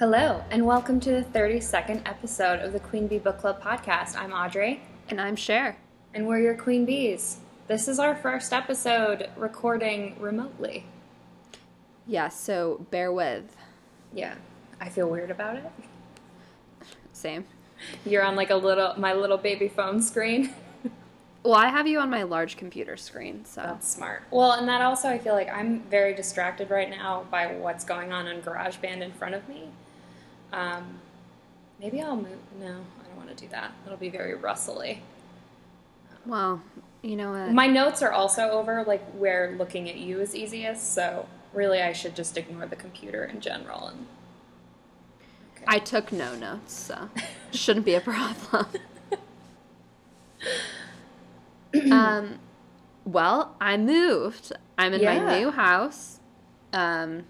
Hello, and welcome to the 32nd episode of the Queen Bee Book Club podcast. I'm Audrey, And I'm Cher. and we're your Queen Bees. This is our first episode recording remotely. Yeah, so bear with. Yeah, I feel weird about it. Same. You're on like a little, my little baby phone screen. Well, I have you on my large computer screen, so That's smart. Well, and that also, I feel like I'm very distracted right now by what's going on on GarageBand in front of me. Um, maybe I'll move. No, I don't want to do that. It'll be very rustly. well, you know what? My notes are also over like where looking at you is easiest, so really I should just ignore the computer in general and I took no notes, so shouldn't be a problem. um, well, I moved. I'm in Yeah. my new house. Um,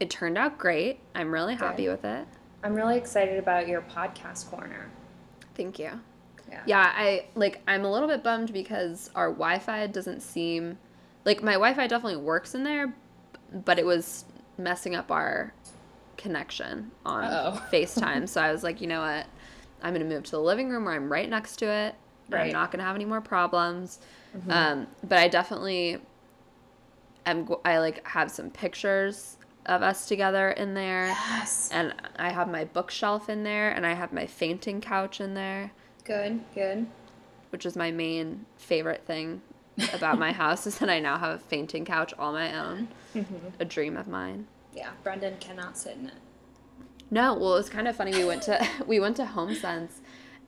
it turned out great. I'm really happy Good. with it. I'm really excited about your podcast corner. Thank you. Yeah. Yeah, I like I'm a little bit bummed because our Wi-Fi doesn't seem like my Wi-Fi definitely works in there, but it was messing up our connection on Uh-oh. FaceTime. so I was like, you know what? I'm gonna move to the living room where I'm right next to it. and I'm Mm-hmm. not gonna have any more problems. Um, but I definitely am. I like have some pictures of us together in there, Yes. and I have my bookshelf in there, and I have my fainting couch in there Good, good. which is my main favorite thing about my house is that I now have a fainting couch all my own. A dream of mine. Yeah, Brendan cannot sit in it. No, well, it was kind of funny. We went to we went to HomeSense.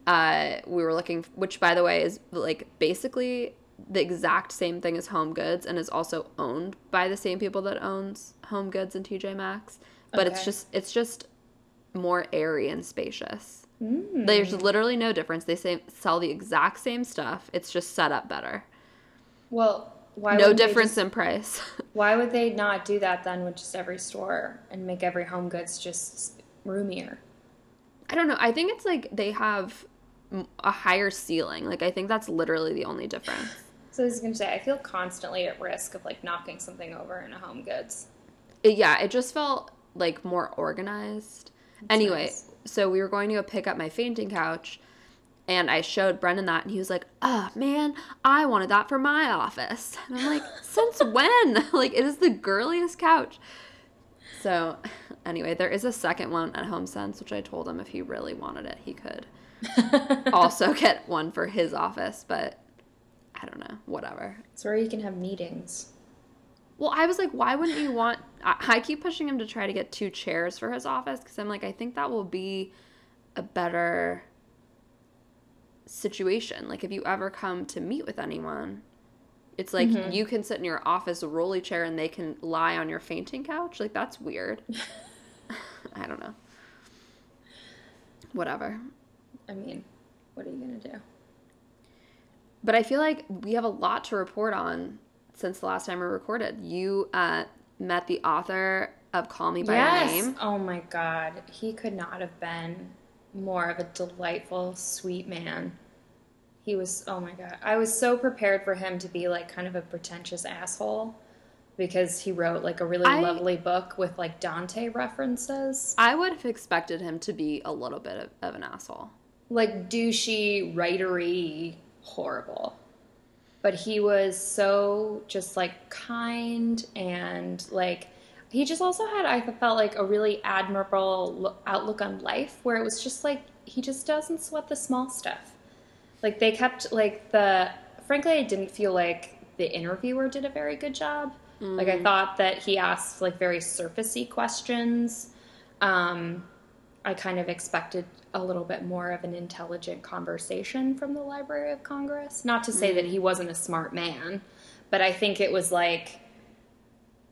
Uh, we were looking, which by the way is like basically the exact same thing as Home Goods, and is also owned by the same people that owns Home Goods and TJ Maxx. But it's just it's just more airy and spacious. Mm. There's literally no difference. They say sell the exact same stuff. It's just set up better. Well, why no difference just- in price. why would they not do that then with just every store and make every home goods just roomier? I don't know. I think it's like they have a higher ceiling. Like I think that's literally the only difference. So I was gonna say, I feel constantly at risk of like knocking something over in a home goods. It- yeah, it just felt like more organized. anyway, nice. so we were going to go pick up my fainting couch, and I showed Brendan that, and he was like, "Oh man, I wanted that for my office." And I'm like, "Since when? like it is the girliest couch." So, anyway, there is a second one at HomeSense, which I told him if he really wanted it, he could also get one for his office, but I don't know, whatever. It's where you can have meetings. Well, I was like, why wouldn't you want? I, I keep pushing him to try to get two chairs for his office because I'm like, I think that will be a better situation. Like, if you ever come to meet with anyone, it's like mm-hmm. you can sit in your office a rolly chair and they can lie on your fainting couch. Like, that's weird. I don't know. Whatever. I mean, what are you gonna do? But I feel like we have a lot to report on since the last time we recorded. You uh, met the author of Call Me by yes. Your Name. Oh my god, he could not have been more of a delightful, sweet man. He was. Oh my god, I was so prepared for him to be like kind of a pretentious asshole because he wrote like a really I- lovely book with like Dante references, I would have expected him to be a little bit of, of an asshole. like douchey, writery, horrible. But he was so just like kind and like he just also had I felt like a really admirable outlook on life where it was just like he just doesn't sweat the small stuff. Like they kept like the frankly I didn't feel like the interviewer did a very good job. Like I thought that he asked like very surfacey questions. Um I kind of expected a little bit more of an intelligent conversation from the Library of Congress. Not to say that he wasn't a smart man, but I think it was like,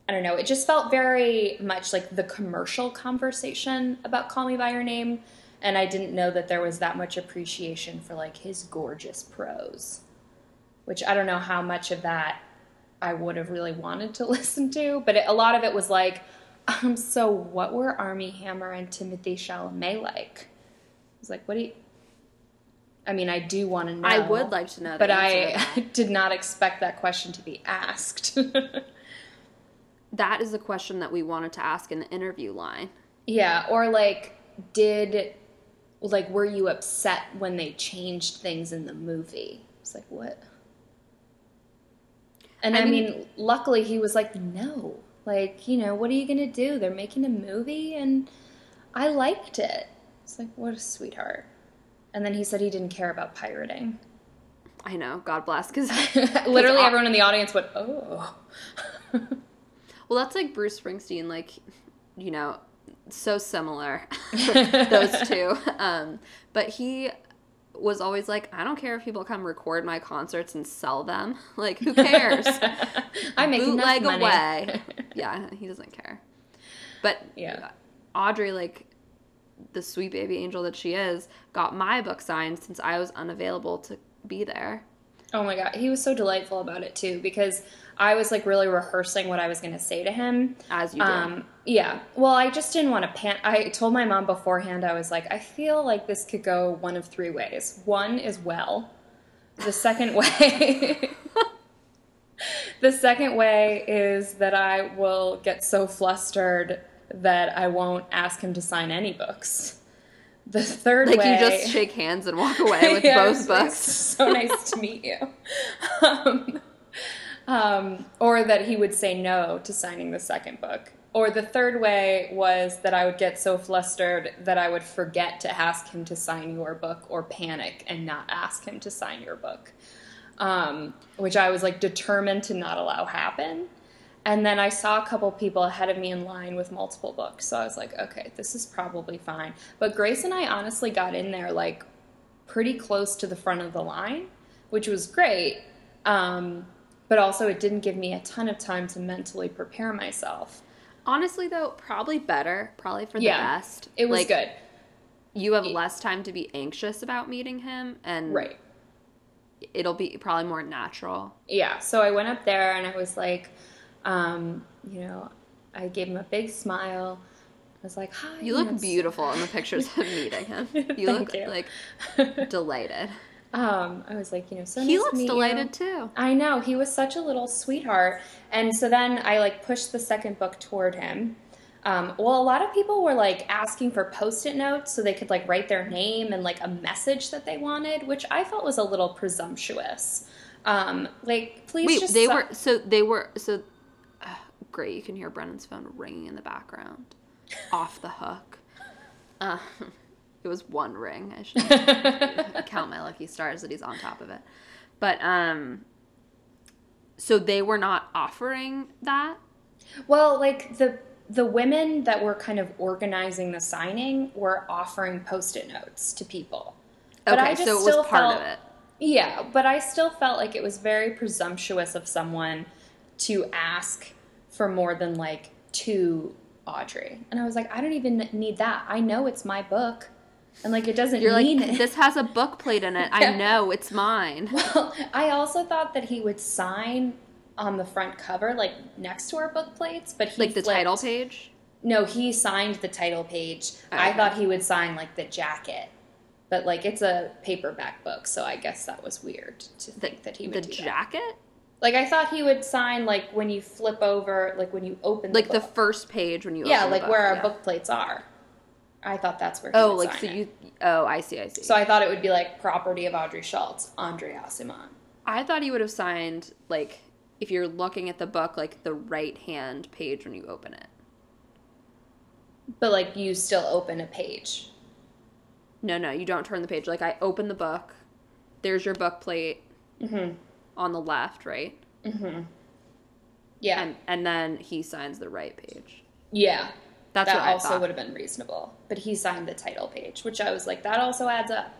I don't know, it just felt very much like the commercial conversation about Call Me By Your Name. And I didn't know that there was that much appreciation for like his gorgeous prose, which I don't know how much of that I would have really wanted to listen to, but it, a lot of it was like, um, so what were Armie Hammer and Timothy Chalamet like? I was like, what do you? I mean, I do want to know. I would like to know but I did not expect that question to be asked. That is a question that we wanted to ask in the interview line. Yeah, or like, did like were you upset when they changed things in the movie? It's like what? And I I, mean- mean, luckily he was like, no, like you know, what are you gonna do? They're making a movie, and I liked it. It's like what a sweetheart. And then he said he didn't care about pirating. I know, God bless, because Literally, everyone in the audience went, oh. Well, that's like Bruce Springsteen, like, you know, so similar, those two. Um, but he was always like, I don't care if people come record my concerts and sell them. Like, who cares? I make enough Bootleg money. away. yeah, he doesn't care. But Yeah. Audrey, like, the sweet baby angel that she is, got my book signed since I was unavailable to be there. Oh my god, he was so delightful about it too because I was like really rehearsing what I was going to say to him. As you did. Um, yeah. Well, I just didn't want to pan. I told my mom beforehand. I was like, I feel like this could go one of three ways. One is well. The second way. the second way is that I will get so flustered that I won't ask him to sign any books. The third like, way. you just shake hands and walk away with Yeah, both books. so nice to meet you. Um, um, or that he would say no to signing the second book. Or the third way was that I would get so flustered that I would forget to ask him to sign your book or panic and not ask him to sign your book. Um, which I was like determined to not allow happen. And then I saw a couple people ahead of me in line with multiple books. So I was like, okay, this is probably fine. But Grace and I honestly got in there like pretty close to the front of the line, which was great. Um, but also, it didn't give me a ton of time to mentally prepare myself. Honestly, though, probably better. Probably for the Yeah, best. It was like, good. You have less time to be anxious about meeting him, and Right. it'll be probably more natural. Yeah. So I went up there and I was like, um, you know, I gave him a big smile. I was like, hi. You look beautiful in the pictures of meeting him. You look you. like delighted. Um, I was like, you know, so he nice looks meet you. delighted too. I know he was such a little sweetheart, and so then I like pushed the second book toward him. Um, well, a lot of people were like asking for post-it notes so they could like write their name and like a message that they wanted, which I felt was a little presumptuous. Um, like, please Wait, just they si- were so they were so great. You can hear Brendan's phone ringing in the background, off the hook. Uh, it was one ring. I should count my lucky stars that he's on top of it. But um, so they were not offering that. Well, like the the women that were kind of organizing the signing were offering post-it notes to people. But Okay, I just so it still was part of it. Yeah, but I still felt like it was very presumptuous of someone to ask for more than like two Audrey. And I was like, I don't even need that. I know it's my book. And like it doesn't You're like, mean it. this has a book plate in it. I know it's mine. Well, I also thought that he would sign on the front cover, like next to our book plates, but he Like the title page. No, he signed the title page. Oh, I thought he would sign like the jacket, but like it's a paperback book, so I guess that was weird to The, think that he the would do that. Like I thought he would sign like when you flip over, like when you open like the first page when you yeah, open the like book, where our yeah. book plates are. I thought that's where. He Oh, like so it. you. Oh, I see. I see. So I thought it would be like property of Audrey Schultz, André Aciman. I thought he would have signed like if you're looking at the book, like the right hand page when you open it. But like you still open a page. No, no, you don't turn the page. Like I open the book. There's your book plate Mm-hmm. On the left, right? Mm-hmm. Yeah. And and then he signs the right page. yeah. That's that what I also would have been reasonable. But he signed the title page, which I was like, that also adds up.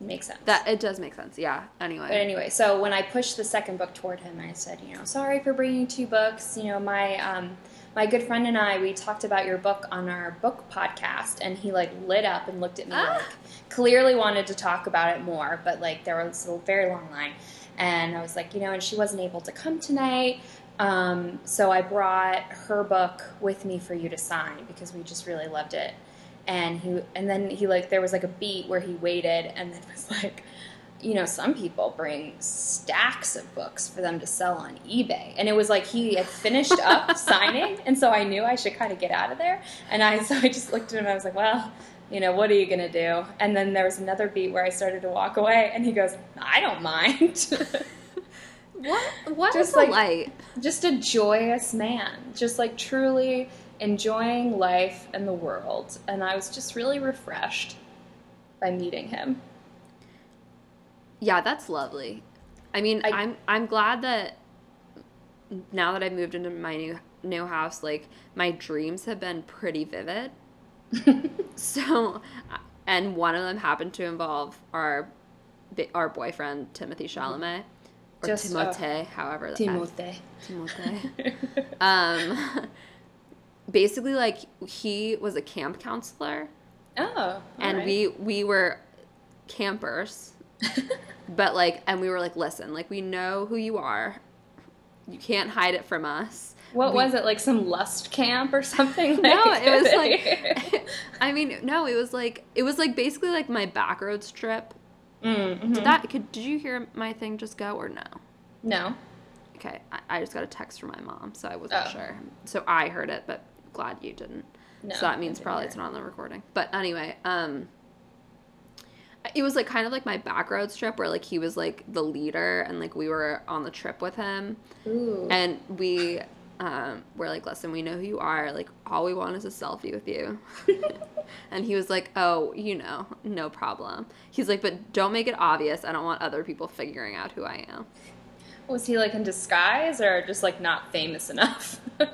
Makes sense. That it does make sense. Yeah. Anyway. But anyway, so when I pushed the second book toward him, I said, you know, sorry for bringing two books. You know, my um, my good friend and I, we talked about your book on our book podcast, and he like lit up and looked at me Ah. like clearly wanted to talk about it more, but like there was a very long line, and I was like, you know, and she wasn't able to come tonight. Um, so I brought her book with me for you to sign because we just really loved it. And he and then he like there was like a beat where he waited and then was like, you know, some people bring stacks of books for them to sell on eBay. And it was like he had finished up signing, and so I knew I should kind of get out of there. And I so I just looked at him and I was like, well, you know, what are you going to do? And then there was another beat where I started to walk away, and he goes, I don't mind. What? What Just is like- a light? just a joyous man, just like truly enjoying life and the world. And I was just really refreshed by meeting him. Yeah, that's lovely. I mean, I- I, am I'm glad that now that I've moved into my new new house, like my dreams have been pretty vivid. so, and one of them happened to involve our our boyfriend Timothy Chalamet. Or Just, uh, Timothée, however that Timothée. Timothée. um, basically, like he was a camp counselor, Oh, and alright. we we were campers. But like and we were like listen like we know who you are. You can't hide it from us What We- was it? Like some lust camp or something? no it was like i mean no it was like it was like basically like my backroads trip mm-hmm. did that could did you hear my thing just go or no No. okay i, I just got a text from my mom so i wasn't Oh. sure so i heard it but glad you didn't No. so that means probably it's not on the recording but anyway um it was like kind of like my backroads trip where like he was like the leader and like we were on the trip with him Ooh. and we um were like listen we know who you are like all we want is a selfie with you and he was like oh you know no problem he's like but don't make it obvious i don't want other people figuring out who i am was he like in disguise or just like not famous enough?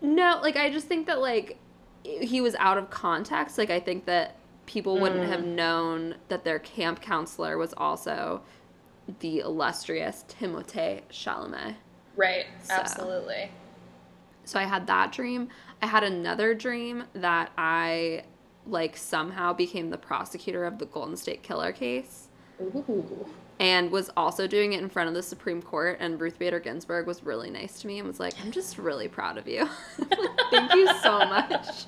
No, like I just think that like he was out of context. Like I think that people wouldn't have known that their camp counselor was also the illustrious Timothée Chalamet. Right. So. Absolutely. So I had that dream. I had another dream that I like somehow became the prosecutor of the Golden State Killer case Ooh. and was also doing it in front of the Supreme Court and Ruth Bader Ginsburg was really nice to me and was like, "I'm just really proud of you." Thank you so much.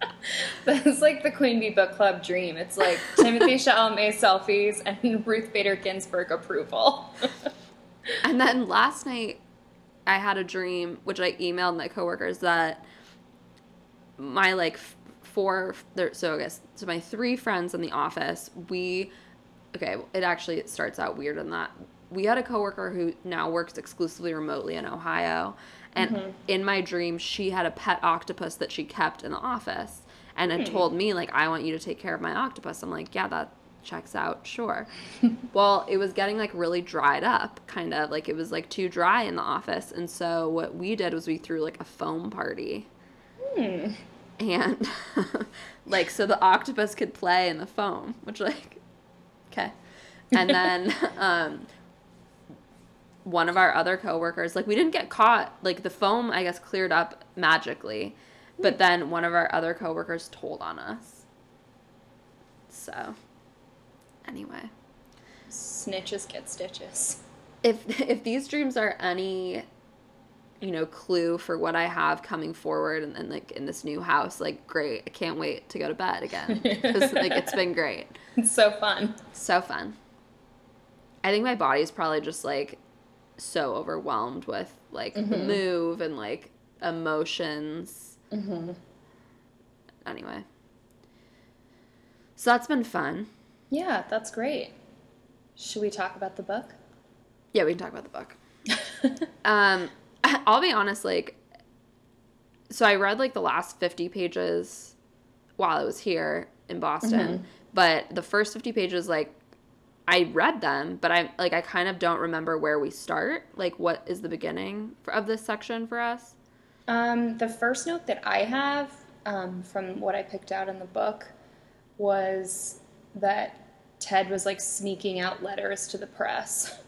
That's like the Queen Bee Book Club dream. It's like Timothy Chalamet selfies and Ruth Bader Ginsburg approval. And then last night, I had a dream, which I emailed my coworkers that my like four, there, so I guess so my three friends in the office, we, okay, it actually starts out weird in that we had a coworker who now works exclusively remotely in Ohio, and mm-hmm. in my dream, she had a pet octopus that she kept in the office, and had hmm. told me like, I want you to take care of my octopus. I'm like, yeah, that checks out, sure. well, it was getting like really dried up, kind of like it was like too dry in the office, and so what we did was we threw like a foam party. Hmm. and like so the octopus could play in the foam which like okay. And then um one of our other coworkers like we didn't get caught like the foam i guess cleared up magically but then one of our other coworkers told on us. So anyway. Snitches get stitches. if if these dreams are any you know clue for what i have coming forward and, then like in this new house like great. I can't wait to go to bed again. Because like it's been great. It's so fun. so fun. I think my body's probably just like so overwhelmed with like the mm-hmm. move and like emotions. Mm-hmm. Anyway. So that's been fun Yeah, that's great. Should we talk about the book? yeah we can talk about the book Um, I'll be honest, like, so I read like the last 50 pages while I was here in Boston, but the first 50 pages, like, I read them, but I like I kind of don't remember where we start. Like, what is the beginning for, of this section for us? Um, the first note that I have um, from what I picked out in the book was that Ted was like sneaking out letters to the press,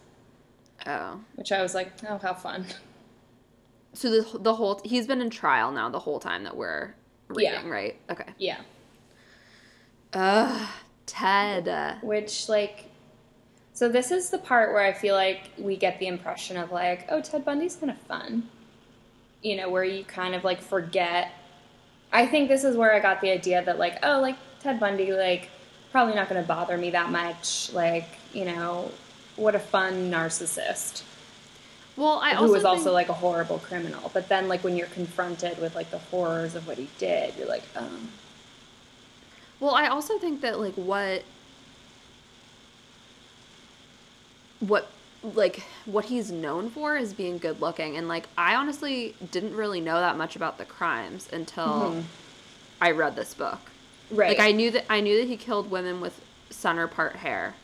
Oh, which I was like, oh, how fun. so the the whole he's been in trial now the whole time that we're Yeah. reading, right? Okay. Yeah. Ugh, Ted. Which, like, so this is the part where I feel like we get the impression of, like, oh, Ted Bundy's kind of fun. You know, where you kind of, like, forget. I think this is where I got the idea that, like, oh, like, Ted Bundy, like, probably not going to bother me that much. Like, you know, what a fun narcissist. Well, I also who was think, also like a horrible criminal. But then, like when you're confronted with like the horrors of what he did, you're like, um, Well, I also think that like what what like what he's known for is being good looking and like I honestly didn't really know that much about the crimes until Mhm. I read this book. Right? Like I knew that I knew that he killed women with center part hair.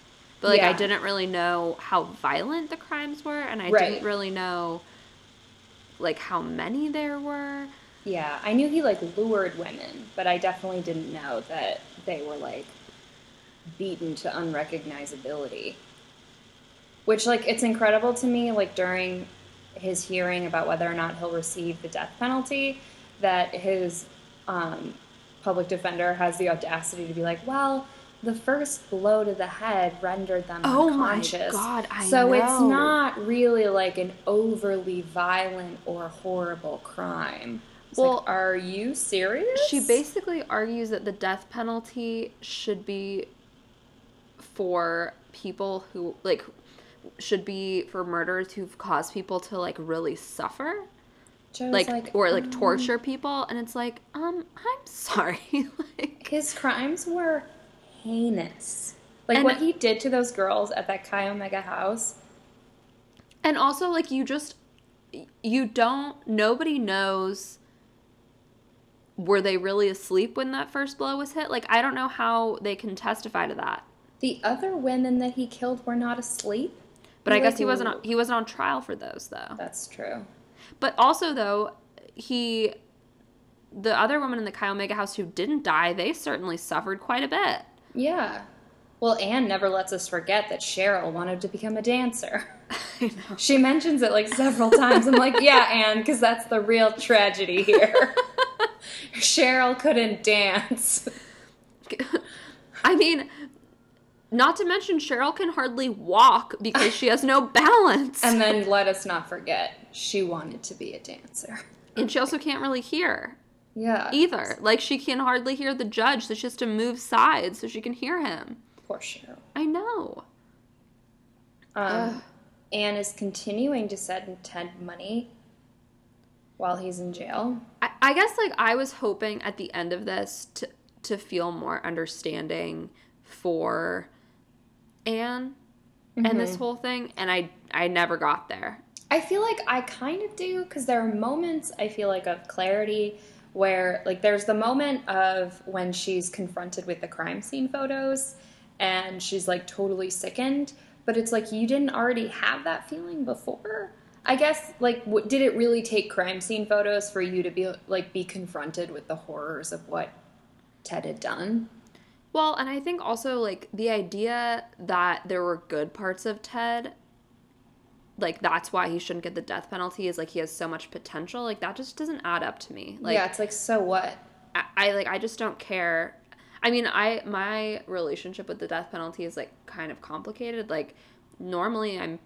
But like I didn't really know how violent the crimes were and I Right. didn't really know like how many there were. yeah, I knew he like lured women, but I definitely didn't know that they were like beaten to unrecognizability. Which like it's incredible to me like during his hearing about whether or not he'll receive the death penalty that his um, public defender has the audacity to be like, well, the first blow to the head rendered them Oh my unconscious. God, I so it's not really like an overly violent or horrible crime. It's Well, like, are you serious? She basically argues that the death penalty should be for people who like should be for murderers who've caused people to like really suffer Was like, or like um, torture people and it's like um i'm sorry like His crimes were heinous. Like what he did to those girls at that Chi Omega house. and also like you just you don't nobody knows were they really asleep when that first blow was hit like i don't know how they can testify to that The other women that he killed were not asleep. but i Like, guess he wasn't on, he wasn't on trial for those though That's true. But also though, he the other woman in the Chi Omega house who didn't die, they certainly suffered quite a bit. Yeah. Well, Anne never lets us forget that Cheryl wanted to become a dancer. I know. She mentions it like several times. I'm like, yeah, Anne, because that's the real tragedy here. Cheryl couldn't dance. I mean, not to mention Cheryl can hardly walk because she has no balance. And then let us not forget, she wanted to be a dancer. and she also can't really hear Yeah. either. Like she can hardly hear the judge, so she has to move sides so she can hear him. Poor Cheryl. I know. Um, Anne is continuing to send Ted money while he's in jail. I, I guess like I was hoping at the end of this to to feel more understanding for Anne and this mm-hmm. whole thing, and I I never got there. I feel like I kind of do because there are moments I feel like of clarity where like there's the moment of when she's confronted with the crime scene photos and she's like totally sickened, but it's like you didn't already have that feeling before. I guess like w- did it really take crime scene photos for you to be like be confronted with the horrors of what Ted had done? Well, and I think also like the idea that there were good parts of Ted, like that's why he shouldn't get the death penalty is like he has so much potential. Like that just doesn't add up to me. Like yeah, it's like so what? I, I like I just don't care. I mean, I my relationship with the death penalty is like kind of complicated. Like normally I'm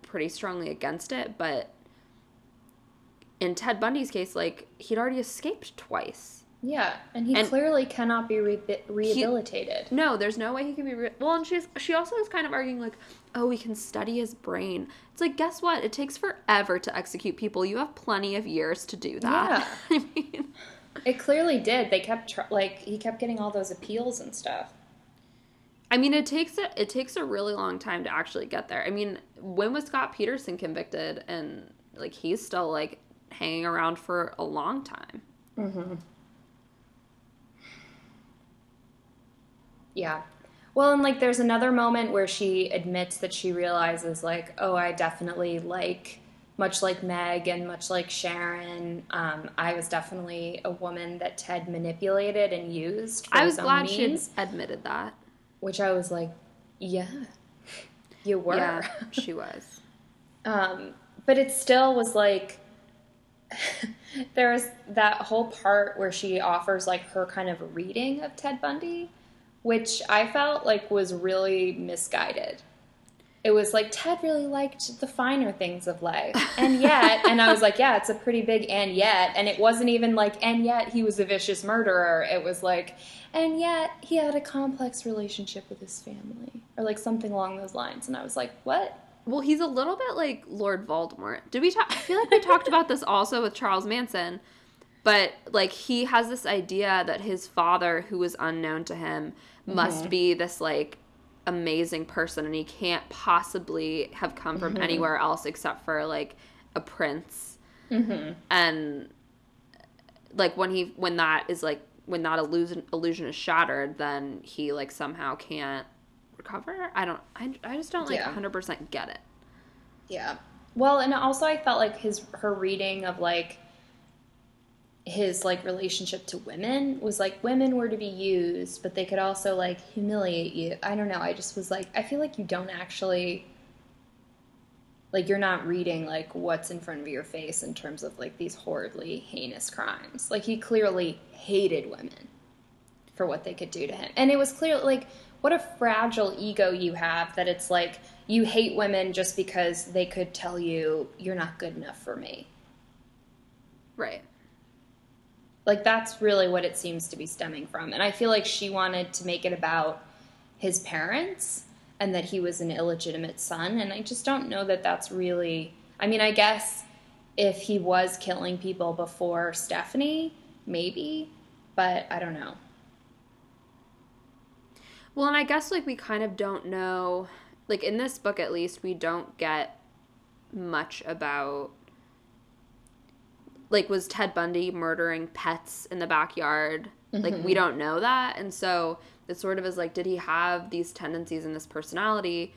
pretty strongly against it, but in Ted Bundy's case, like he'd already escaped twice. Yeah, and he And- clearly cannot be re- rehabilitated. No, there's no way he can be. Re- well, and she's she also is kind of arguing like, oh, we can study his brain. It's like, guess what? It takes forever to execute people. You have plenty of years to do that. Yeah. I mean, It clearly did. They kept tr- like he kept getting all those appeals and stuff. I mean, it takes a it takes a really long time to actually get there. I mean, when was Scott Peterson convicted? And like he's still like hanging around for a long time. Mm-hmm. Yeah. Well, and like there's another moment where she admits that she realizes like, oh, I definitely like much like Meg and much like Sharon, um, I was definitely a woman that Ted manipulated and used. For I was glad she admitted that. which I was like, yeah, you were. Yeah, she was. Um, but it still was like there was that whole part where she offers like her kind of reading of Ted Bundy, which I felt like was really misguided. it was like Ted really liked the finer things of life. And yet, and I was like, yeah, it's a pretty big and yet. And it wasn't even like, and yet he was a vicious murderer. It was like, and yet he had a complex relationship with his family or like something along those lines. And I was like, what? Well, he's a little bit like Lord Voldemort. Did we talk? I feel like we talked about this also with Charles Manson, but like he has this idea that his father, who was unknown to him, must Mm-hmm. be this like amazing person, and he can't possibly have come from Mm-hmm. anywhere else except for like a prince. Mm-hmm. And like when he when that is like when that illusion illusion is shattered, then he like somehow can't recover. I don't. I, I just don't like Yeah. 100% get it. Yeah. Well, and also I felt like his her reading of like his like relationship to women was like women were to be used, but they could also like humiliate you. I don't know. I just was like I feel like you don't actually like you're not reading like what's in front of your face in terms of like these horribly heinous crimes. Like he clearly hated women for what they could do to him. And it was clear like what a fragile ego you have that it's like you hate women just because they could tell you you're not good enough for me. Right. Like that's really what it seems to be stemming from. And I feel like she wanted to make it about his parents and that he was an illegitimate son and I just don't know that that's really I mean, I guess if he was killing people before Stephanie, maybe, but I don't know. Well, and I guess like we kind of don't know, like in this book at least, we don't get much about like was Ted Bundy murdering pets in the backyard? Like we mm-hmm. don't know that, and so it sort of is like, did he have these tendencies and this personality?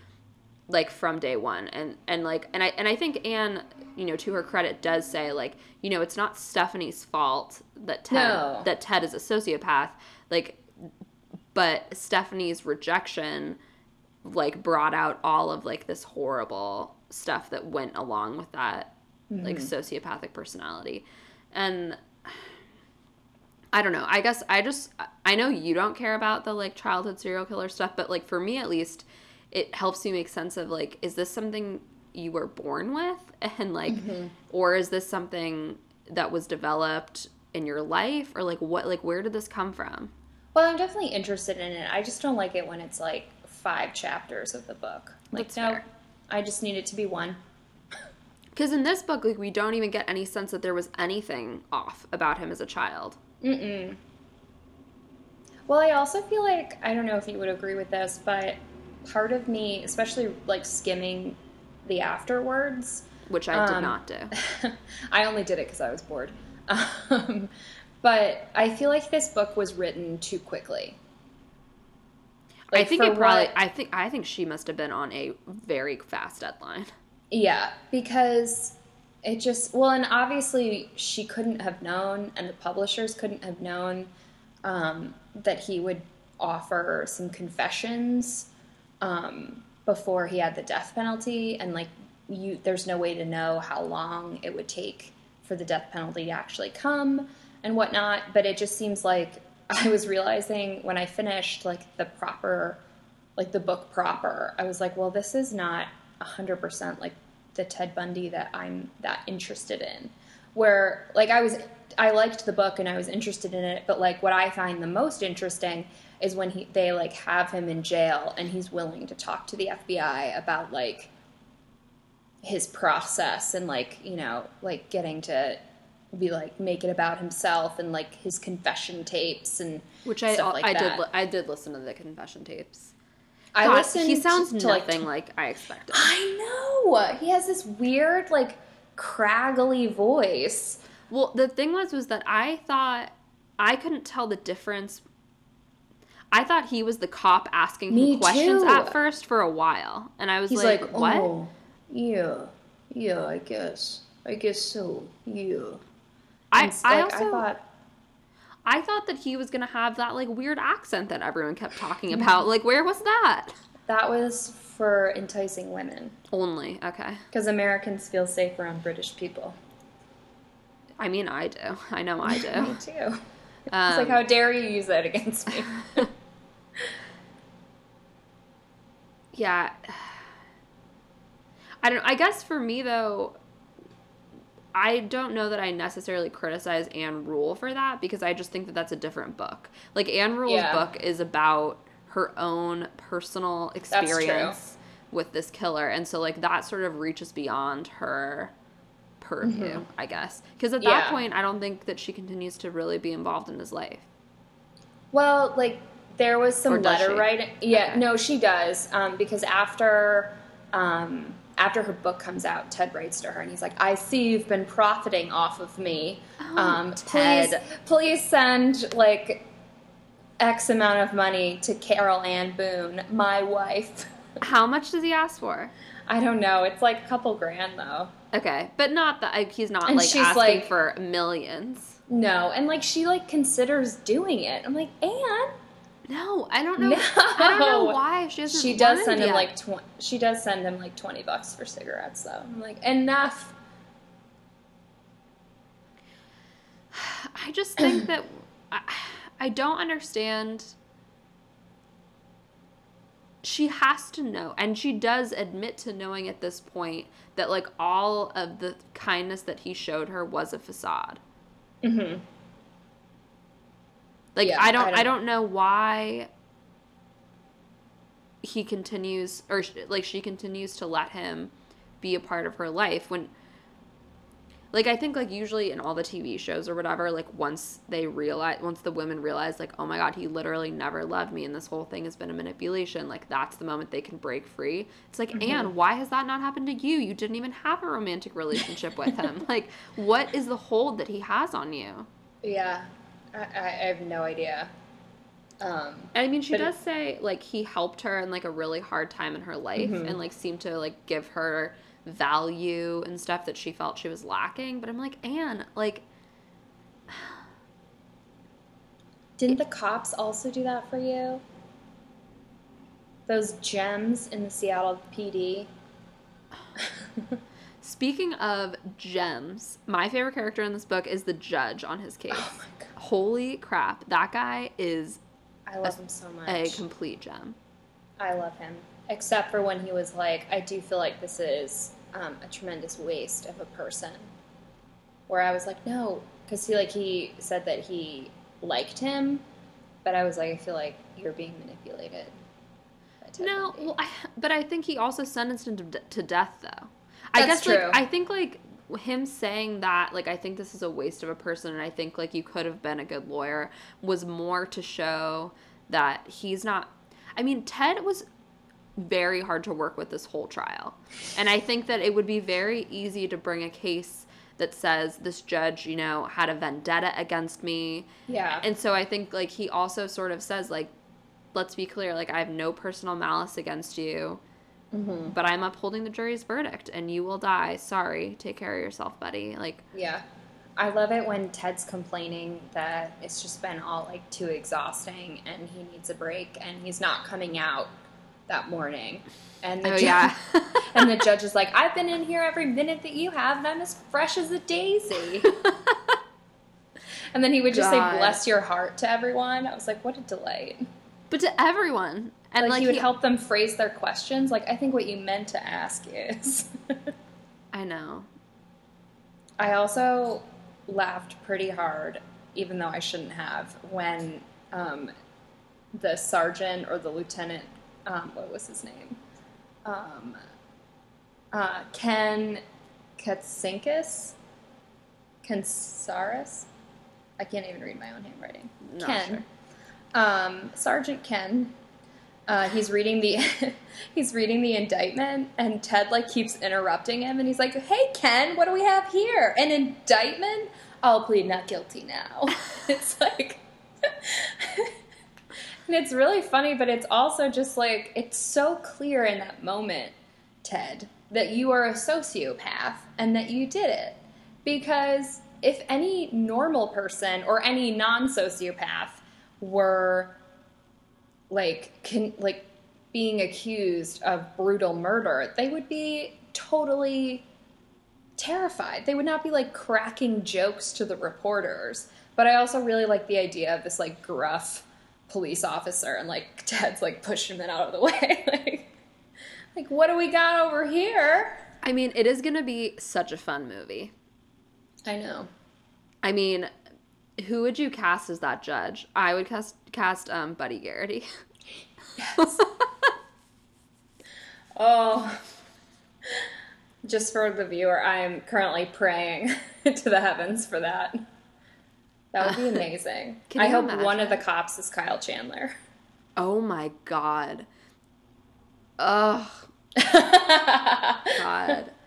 like from day one and and like and i and i think anne you know to her credit does say like you know it's not stephanie's fault that ted No. that ted is a sociopath like but stephanie's rejection like brought out all of like this horrible stuff that went along with that like hmm. sociopathic personality and I don't know. I guess I just I know you don't care about the like childhood serial killer stuff, but like for me at least, it helps me make sense of like is this something you were born with and like mm-hmm. or is this something that was developed in your life or like what like where did this come from? Well, I'm definitely interested in it. I just don't like it when it's like five chapters of the book. Like, That's no, fair. I just need it to be one. Because in this book, like we don't even get any sense that there was anything off about him as a child. Mm-mm. Well, I also feel like I don't know if you would agree with this, but part of me, especially like skimming the afterwards, Which I did Um, not do. I only did it because I was bored. Um, but I feel like this book was written too quickly. I think it probably. what- I think. I think she must have been on a very fast deadline. Yeah, because it just well, and obviously she couldn't have known, and the publishers couldn't have known um, that he would offer some confessions um, before he had the death penalty, and like you, there's no way to know how long it would take for the death penalty to actually come and whatnot. But it just seems like I was realizing when I finished like the proper like the book proper, I was like, well, this is not 100% like the Ted Bundy that I'm that interested in. Where, like, I was, I liked the book and I was interested in it, but like, what I find the most interesting is when he, they like have him in jail and he's willing to talk to the FBI about like his process and like, you know, like getting to be like make it about himself and like his confession tapes and Which I like I that. did I did listen to the confession tapes. I God, listened he sounds to like nothing like I expected. I know. He has this weird, like, craggly voice. Well, the thing was was that I thought I couldn't tell the difference. I thought he was the cop asking Me him questions too. at first for a while, and I was He's like, like, "What?" oh, yeah, yeah, I guess. I guess so, yeah. I And, I like, also I thought, I thought that he was gonna have that like weird accent that everyone kept talking about. Like, where was that? that was for enticing women. Only okay. Because Americans feel safe around British people. I mean, I do. I know I do. Me too. It's Um, like, how dare you use that against me? yeah I don't. I guess for me though, I don't know that I necessarily criticize Anne Rule for that because I just think that that's a different book. Like Anne Rule's Yeah. book is about her own personal experience with this killer, and so like that sort of reaches beyond her purview, I guess. Because at that Mm-hmm. Yeah. point, I don't think that she continues to really be involved in his life. Well, like there was some letter she? writing. Yeah, Okay. no, she does. Um, because after um, after her book comes out, Ted writes to her and he's like, "I see you've been profiting off of me. um, please, Ted. please send like X amount of money to Carol Ann Boone, my wife." How much does he ask for? I don't know. It's like a couple grand though. Okay, but not that like, he's not And like she's asking like- for millions. No, and like she like considers doing it. I'm like, Anne. No, I don't know. No. I don't know why she hasn't. She does send him yet. like tw- she does send him like twenty bucks for cigarettes though. I'm like enough. I just think that I, I don't understand. She has to know, and she does admit to knowing at this point that like all of the kindness that he showed her was a facade. Mm-hmm. Like Yeah, I don't, I I don't- don't, know why he continues, or like she continues to let him be a part of her life when. Like I think like usually in all the TV shows or whatever, like once they realize, once the women realize, like oh my god, he literally never loved me, and this whole thing has been a manipulation. Like that's the moment they can break free. It's like Mm-hmm. Anne, why has that not happened to you? You didn't even have a romantic relationship with him. like what is the hold that he has on you? Yeah, I, I have no idea. Um, I mean, she does say like he helped her in like a really hard time in her life, Mhm. and like seemed to like give her value and stuff that she felt she was lacking. But I'm like, Anne, like, didn't the cops also do that for you? Those gems in the Seattle PD. speaking of gems, my favorite character in this book is the judge on his case. Oh my god, Holy crap, that guy is I love him so much. a complete gem. I love him, except for when he was like, I do feel like this is um, a tremendous waste of a person. Where I was like, no, because he like he said that he liked him, but I was like, I feel like you're being manipulated. No, well, I, but I think he also sentenced him to, to death, though. I guess, true. like, I think, like, him saying that, like, I think this is a waste of a person, and I think, like, you could have been a good lawyer, was more to show that he's not. I mean, Ted was very hard to work with this whole trial. And I think that it would be very easy to bring a case that says this judge, you know, had a vendetta against me. yeah, And so I think like he also sort of says like let's be clear like I have no personal malice against you, hmm but I'm upholding the jury's verdict and you will die. Sorry. Take care of yourself, buddy. Like yeah. I love it when Ted's complaining that it's just been all like too exhausting and he needs a break and he's not coming out that morning. And the oh ju- yeah. And the judge is like, I've been in here every minute that you have, and I'm as fresh as a daisy. and then he would just God. say, Bless your heart to everyone. I was like, What a delight. but to everyone. And like, like, he would help them phrase their questions. Like, I think what you meant to ask is. I know. I also laughed pretty hard, even though I shouldn't have, when um, the sergeant or the lieutenant, um, what was his name? Um, uh, Ken Katsinkis? Kensaris? I can't even read my own handwriting. Not Ken. sure. Um, Sergeant Ken. Uh, he's reading the he's reading the indictment, and Ted like keeps interrupting him, and he's like, "Hey Ken, what do we have here? An indictment? I'll plead not guilty now." it's like, and it's really funny, but it's also just like it's so clear in that moment, Ted, that you are a sociopath and that you did it, because if any normal person or any non-sociopath were like can like being accused of brutal murder, they would be totally terrified. They would not be like cracking jokes to the reporters. But I also really like the idea of this like gruff police officer and like Ted's like pushing him out of the way. like, like what do we got over here? I mean, it is going to be such a fun movie. I know. I mean, who would you cast as that judge? I would cast cast um, Buddy Garrity. Oh, just for the viewer, I am currently praying to the heavens for that. That would be amazing. I hope one of the cops is Kyle Chandler. oh my god. Ugh. God.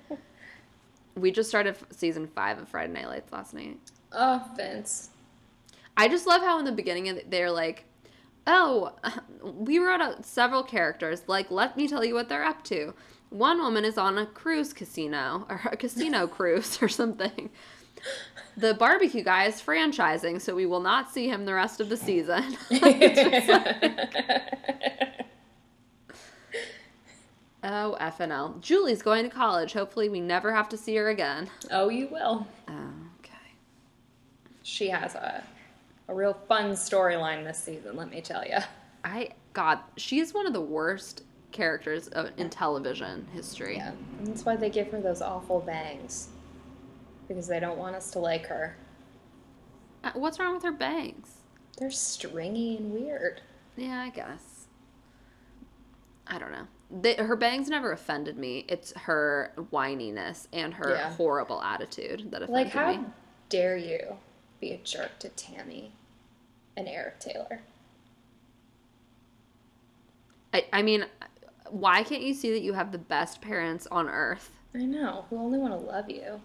We just started season five of Friday Night Lights last night. Oh, Vince. I just love how in the beginning they're like, "Oh, we wrote out several characters. Like, let me tell you what they're up to. One woman is on a cruise casino or a casino cruise or something. The barbecue guy is franchising, so we will not see him the rest of the season." oh, FNL. Julie's going to college. Hopefully, we never have to see her again. oh, you will. Oh, okay. She has a, a real fun storyline this season, let me tell you. I God, she is one of the worst characters of, in television history. Yeah. And that's why they give her those awful bangs. Because they don't want us to like her. Uh, What's wrong with her bangs? They're stringy and weird. Yeah, I guess. I don't know. They, her bangs never offended me. It's her whininess and her Yeah. horrible attitude that offended me. Like, how me. dare you be a jerk to Tami and Eric Taylor? I, I mean, why can't you see that you have the best parents on earth? I know, who only want to love you.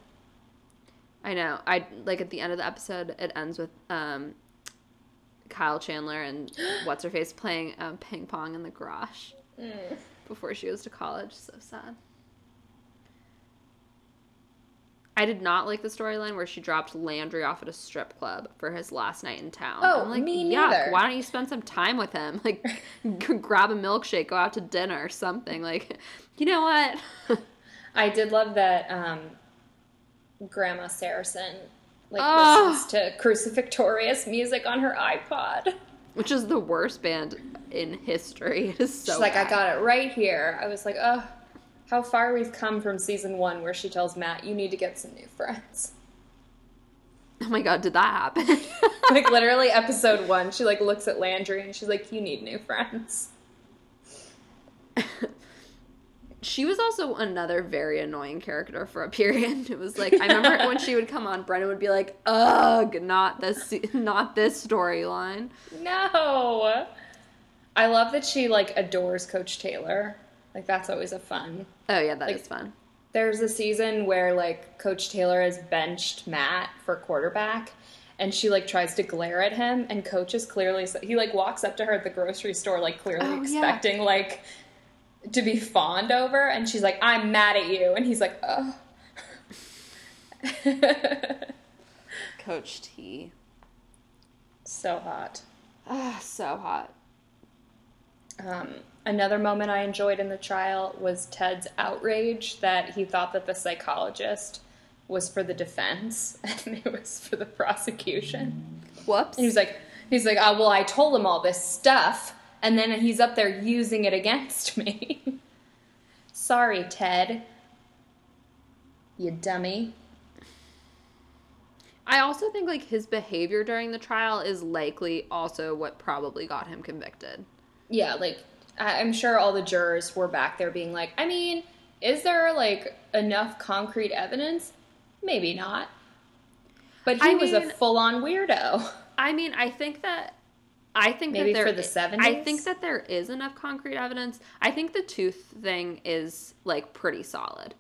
I know. I like at the end of the episode, it ends with um, Kyle Chandler and what's her face playing um, ping pong in the garage before she goes to college. So sad. I did not like the storyline where she dropped Landry off at a strip club for his last night in town. Oh, I'm like, me neither. Why don't you spend some time with him? Like, g- grab a milkshake, go out to dinner or something. Like, you know what? I did love that um, Grandma Saracen like Oh. listens to Crucifictorious music on her iPod. Which is the worst band in history. It is so She's like, I got it right here. I was like, oh, how far we've come from season one where she tells Matt, you need to get some new friends. Oh my god, did that happen? like literally episode one, she like looks at Landry and she's like, you need new friends. she was also another very annoying character for a period. It was like I remember when she would come on, Brendan would be like, "Ugh, not this, not this storyline." No. I love that she like adores Coach Taylor. Like that's always a fun. Oh yeah, that is Like- fun. There's a season where like Coach Taylor has benched Matt for quarterback and she like tries to glare at him and coach is clearly he like walks up to her at the grocery store like clearly Oh, yeah. expecting like to be fawned over and she's like I'm mad at you and he's like oh Coach T. so hot. Ah, so hot. Um, another moment I enjoyed in the trial was Ted's outrage that he thought that the psychologist was for the defense and it was for the prosecution. Whoops. And he was like, he's like, oh, well, I told him all this stuff, and then he's up there using it against me. Sorry, Ted. You dummy. I also think like his behavior during the trial is likely also what probably got him convicted. Yeah, like I'm sure all the jurors were back there being like, I mean, is there like enough concrete evidence? Maybe not. But he I was a full-on weirdo. I mean, I think that I think Maybe that there for the seventies. I think that there is enough concrete evidence. I think the tooth thing is like pretty solid.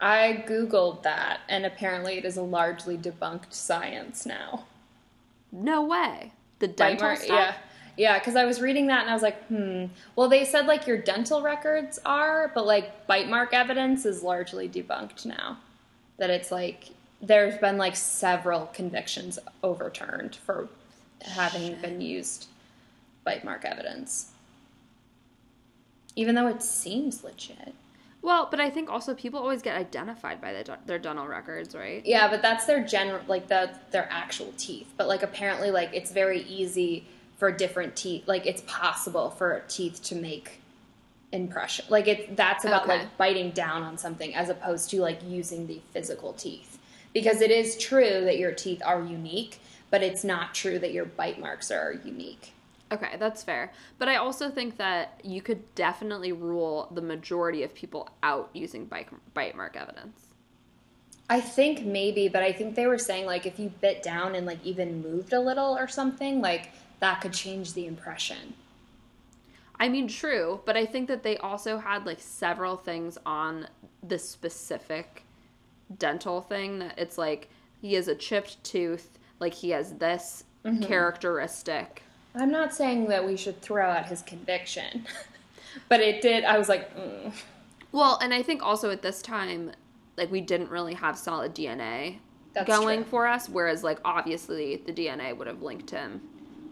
I googled that, and apparently it is a largely debunked science now. No way. The Bite dental mark- stuff. yeah, yeah. Because I was reading that and I was like, hmm. Well, they said like your dental records are, but like bite mark evidence is largely debunked now. That it's like there's been like several convictions overturned for having been used bite mark evidence, even though it seems legit. Well, but I think also people always get identified by their, their dental records, right? Yeah, but that's their general, like the their actual teeth. But like apparently, like it's very easy for different teeth. Like it's possible for teeth to make impression. Like it that's about Okay. like biting down on something as opposed to like using the physical teeth. Because it is true that your teeth are unique, but it's not true that your bite marks are unique. Okay, that's fair. But I also think that you could definitely rule the majority of people out using bite, bite mark evidence. I think maybe, but I think they were saying like if you bit down and like even moved a little or something, like that could change the impression. I mean, true, but I think that they also had like several things on the specific dental thing that it's like he has a chipped tooth, like he has this characteristic. I'm not saying that we should throw out his conviction, but it did. I was like, mm. Well, and I think also at this time, like we didn't really have solid DNA That's going true. for us, whereas like obviously the DNA would have linked him.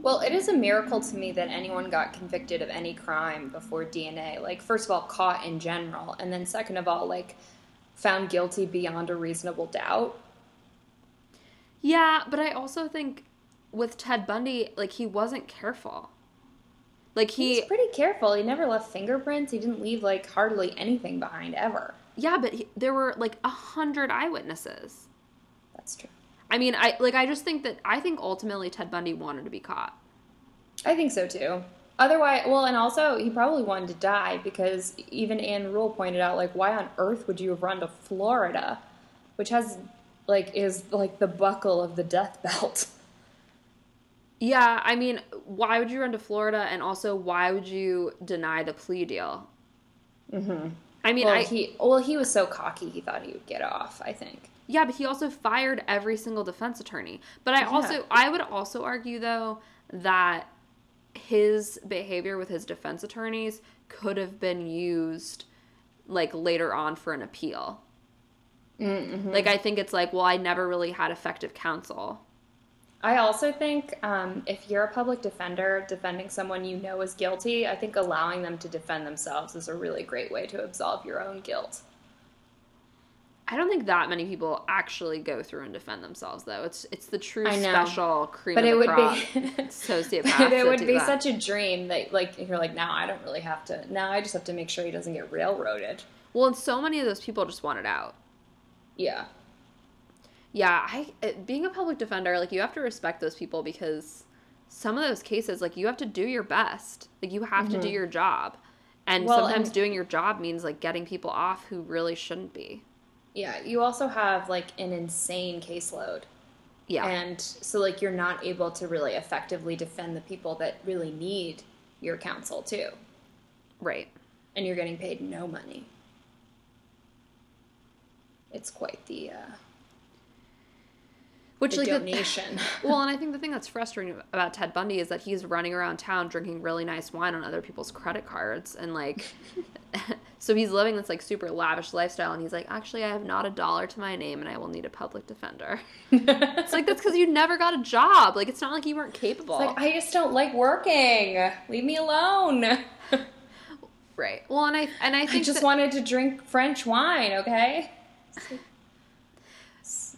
Well, it is a miracle to me that anyone got convicted of any crime before DNA. Like, first of all, caught in general, and then second of all, like found guilty beyond a reasonable doubt. Yeah, but I also think with Ted Bundy, like he wasn't careful. Like he, He's pretty careful. He never left fingerprints. He didn't leave like hardly anything behind ever. yeah, but he, there were like a hundred eyewitnesses. That's true. I mean, I like I just think that I think ultimately Ted Bundy wanted to be caught. I think so too. Otherwise, well, and also he probably wanted to die because even Ann Rule pointed out, like, why on earth would you have run to Florida, which has, like, is like the buckle of the death belt. Yeah, I mean, why would you run to Florida, and also why would you deny the plea deal? Mm-hmm. I mean, Well, I he well he was so cocky he thought he would get off. I think. Yeah, but he also fired every single defense attorney. But I Yeah. also I would also argue though that his behavior with his defense attorneys could have been used like later on for an appeal. Like I think it's like, well, I never really had effective counsel. I also think um, if you're a public defender defending someone you know is guilty, I think allowing them to defend themselves is a really great way to absolve your own guilt. I don't think that many people actually go through and defend themselves, though. It's it's the true I know. special cream But of it would crop be sociopaths. But it would be that. such a dream that like you're like now I don't really have to now I just have to make sure he doesn't get railroaded. well, and so many of those people just want it out. Yeah. Yeah, I it- being a public defender, like you have to respect those people because some of those cases, like you have to do your best. Like you have to do your job, and Mm-hmm. Well, sometimes and- doing your job means like getting people off who really shouldn't be. Yeah, you also have like an insane caseload. Yeah, And so like you're not able to really effectively defend the people that really need your counsel too. right. And you're getting paid no money. It's quite the uh Which the like the- donation. well, and I think the thing that's frustrating about Ted Bundy is that he's running around town drinking really nice wine on other people's credit cards and like so he's living this like super lavish lifestyle and he's like, "Actually, I have not a dollar to my name and I will need a public defender." it's like that's cuz you never got a job. Like it's not like you weren't capable. It's like I just don't like working. Leave me alone. right. Well, and I and I I think just that- wanted to drink French wine, okay?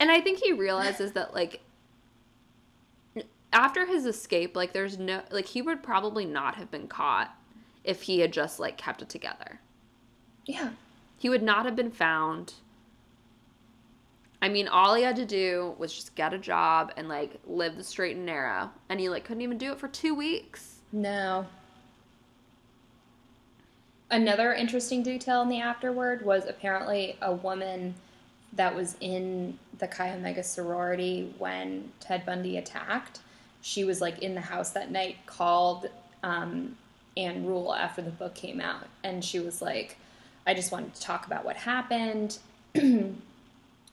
And I think he realizes that like after his escape, like there's no like he would probably not have been caught if he had just like kept it together. Yeah. He would not have been found. I mean, all he had to do was just get a job and like live the straight and narrow, and he like couldn't even do it for 2 weeks. No. Another interesting detail in the afterword was apparently a woman that was in the Chi Omega sorority when Ted Bundy attacked. She was like in the house that night, called um, Ann Rule after the book came out, and she was like, I just wanted to talk about what happened.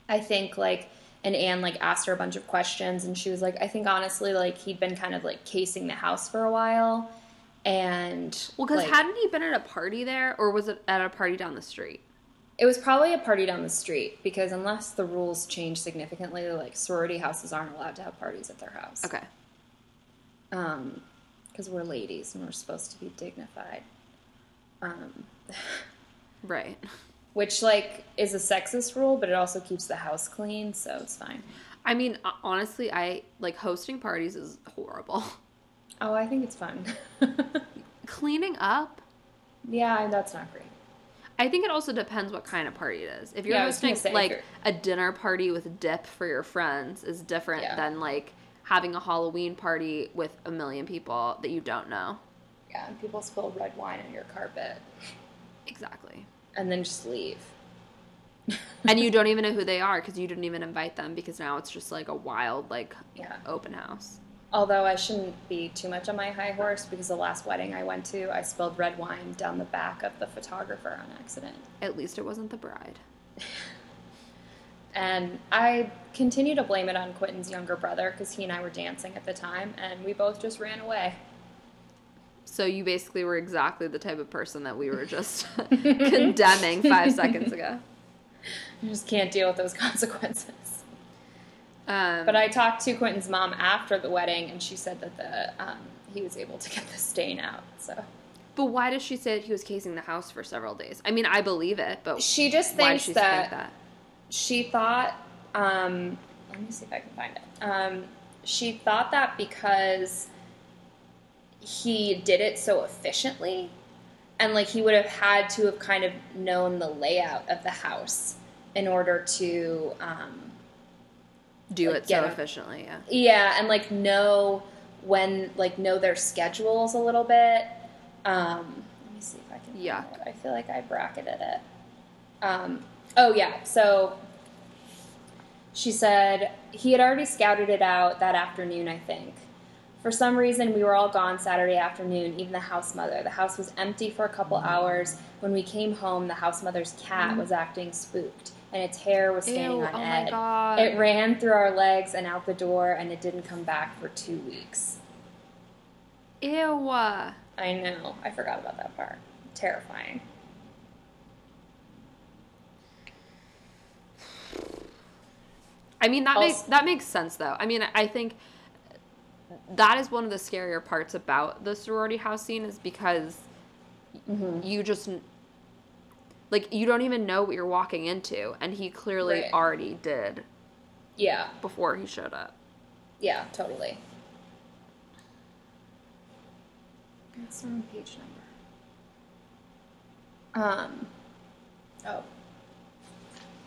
I think like and Ann like asked her a bunch of questions and she was like, I think honestly like he'd been kind of like casing the house for a while and Well, cuz like, hadn't he been at a party there or was it at a party down the street? it was probably a party down the street because unless the rules change significantly, like sorority houses aren't allowed to have parties at their house. Okay. Um, because we're ladies and we're supposed to be dignified. Um, Right. which like is a sexist rule, but it also keeps the house clean, so it's fine. I mean, honestly, I like hosting parties is horrible. Oh, I think it's fun. Cleaning up Yeah, that's not great. I think it also depends what kind of party it is. If you're Yeah, I was gonna hosting say, like a dinner party with dip for your friends is different Yeah. than like having a Halloween party with a million people that you don't know. Yeah, and people spill red wine on your carpet Exactly. And then just leave. and you don't even know who they are because you didn't even invite them because now it's just like a wild like Yeah. open house. Although I shouldn't be too much on my high horse because the last wedding I went to, I spilled red wine down the back of the photographer on accident. At least it wasn't the bride. And I continue to blame it on Quentin's younger brother because he and I were dancing at the time and we both just ran away. So you basically were exactly the type of person that we were just condemning five seconds ago. I just can't deal with those consequences. Um, But I talked to Quentin's mom after the wedding and she said that the um, he was able to get the stain out. So but why does she say that he was casing the house for several days? I mean, I believe it, but she just thinks she that, think that? she thought um, let me see if i can find it um, she thought that because he did it so efficiently and like he would have had to have kind of known the layout of the house in order to um, Do like, it so efficiently, yeah. yeah and like know when like know their schedules a little bit. Um, let me see if i can yeah. i feel like i bracketed it. Um, oh yeah so she said he had already scouted it out that afternoon i think for some reason we were all gone saturday afternoon even the house mother the house was empty for a couple hours when we came home the house mother's cat mm-hmm. was acting spooked and its hair was standing Ew, on oh end my god. it ran through our legs and out the door, and it didn't come back for two weeks. Ew. I know. I forgot about that part. Terrifying. I mean that Also- makes that makes sense though. I mean, I think that is one of the scarier parts about the sorority house scene is because Mm-hmm. you just like you don't even know what you're walking into and he clearly Right. already did Yeah. before he showed up. Yeah. Totally. What's the page number? Um. Oh.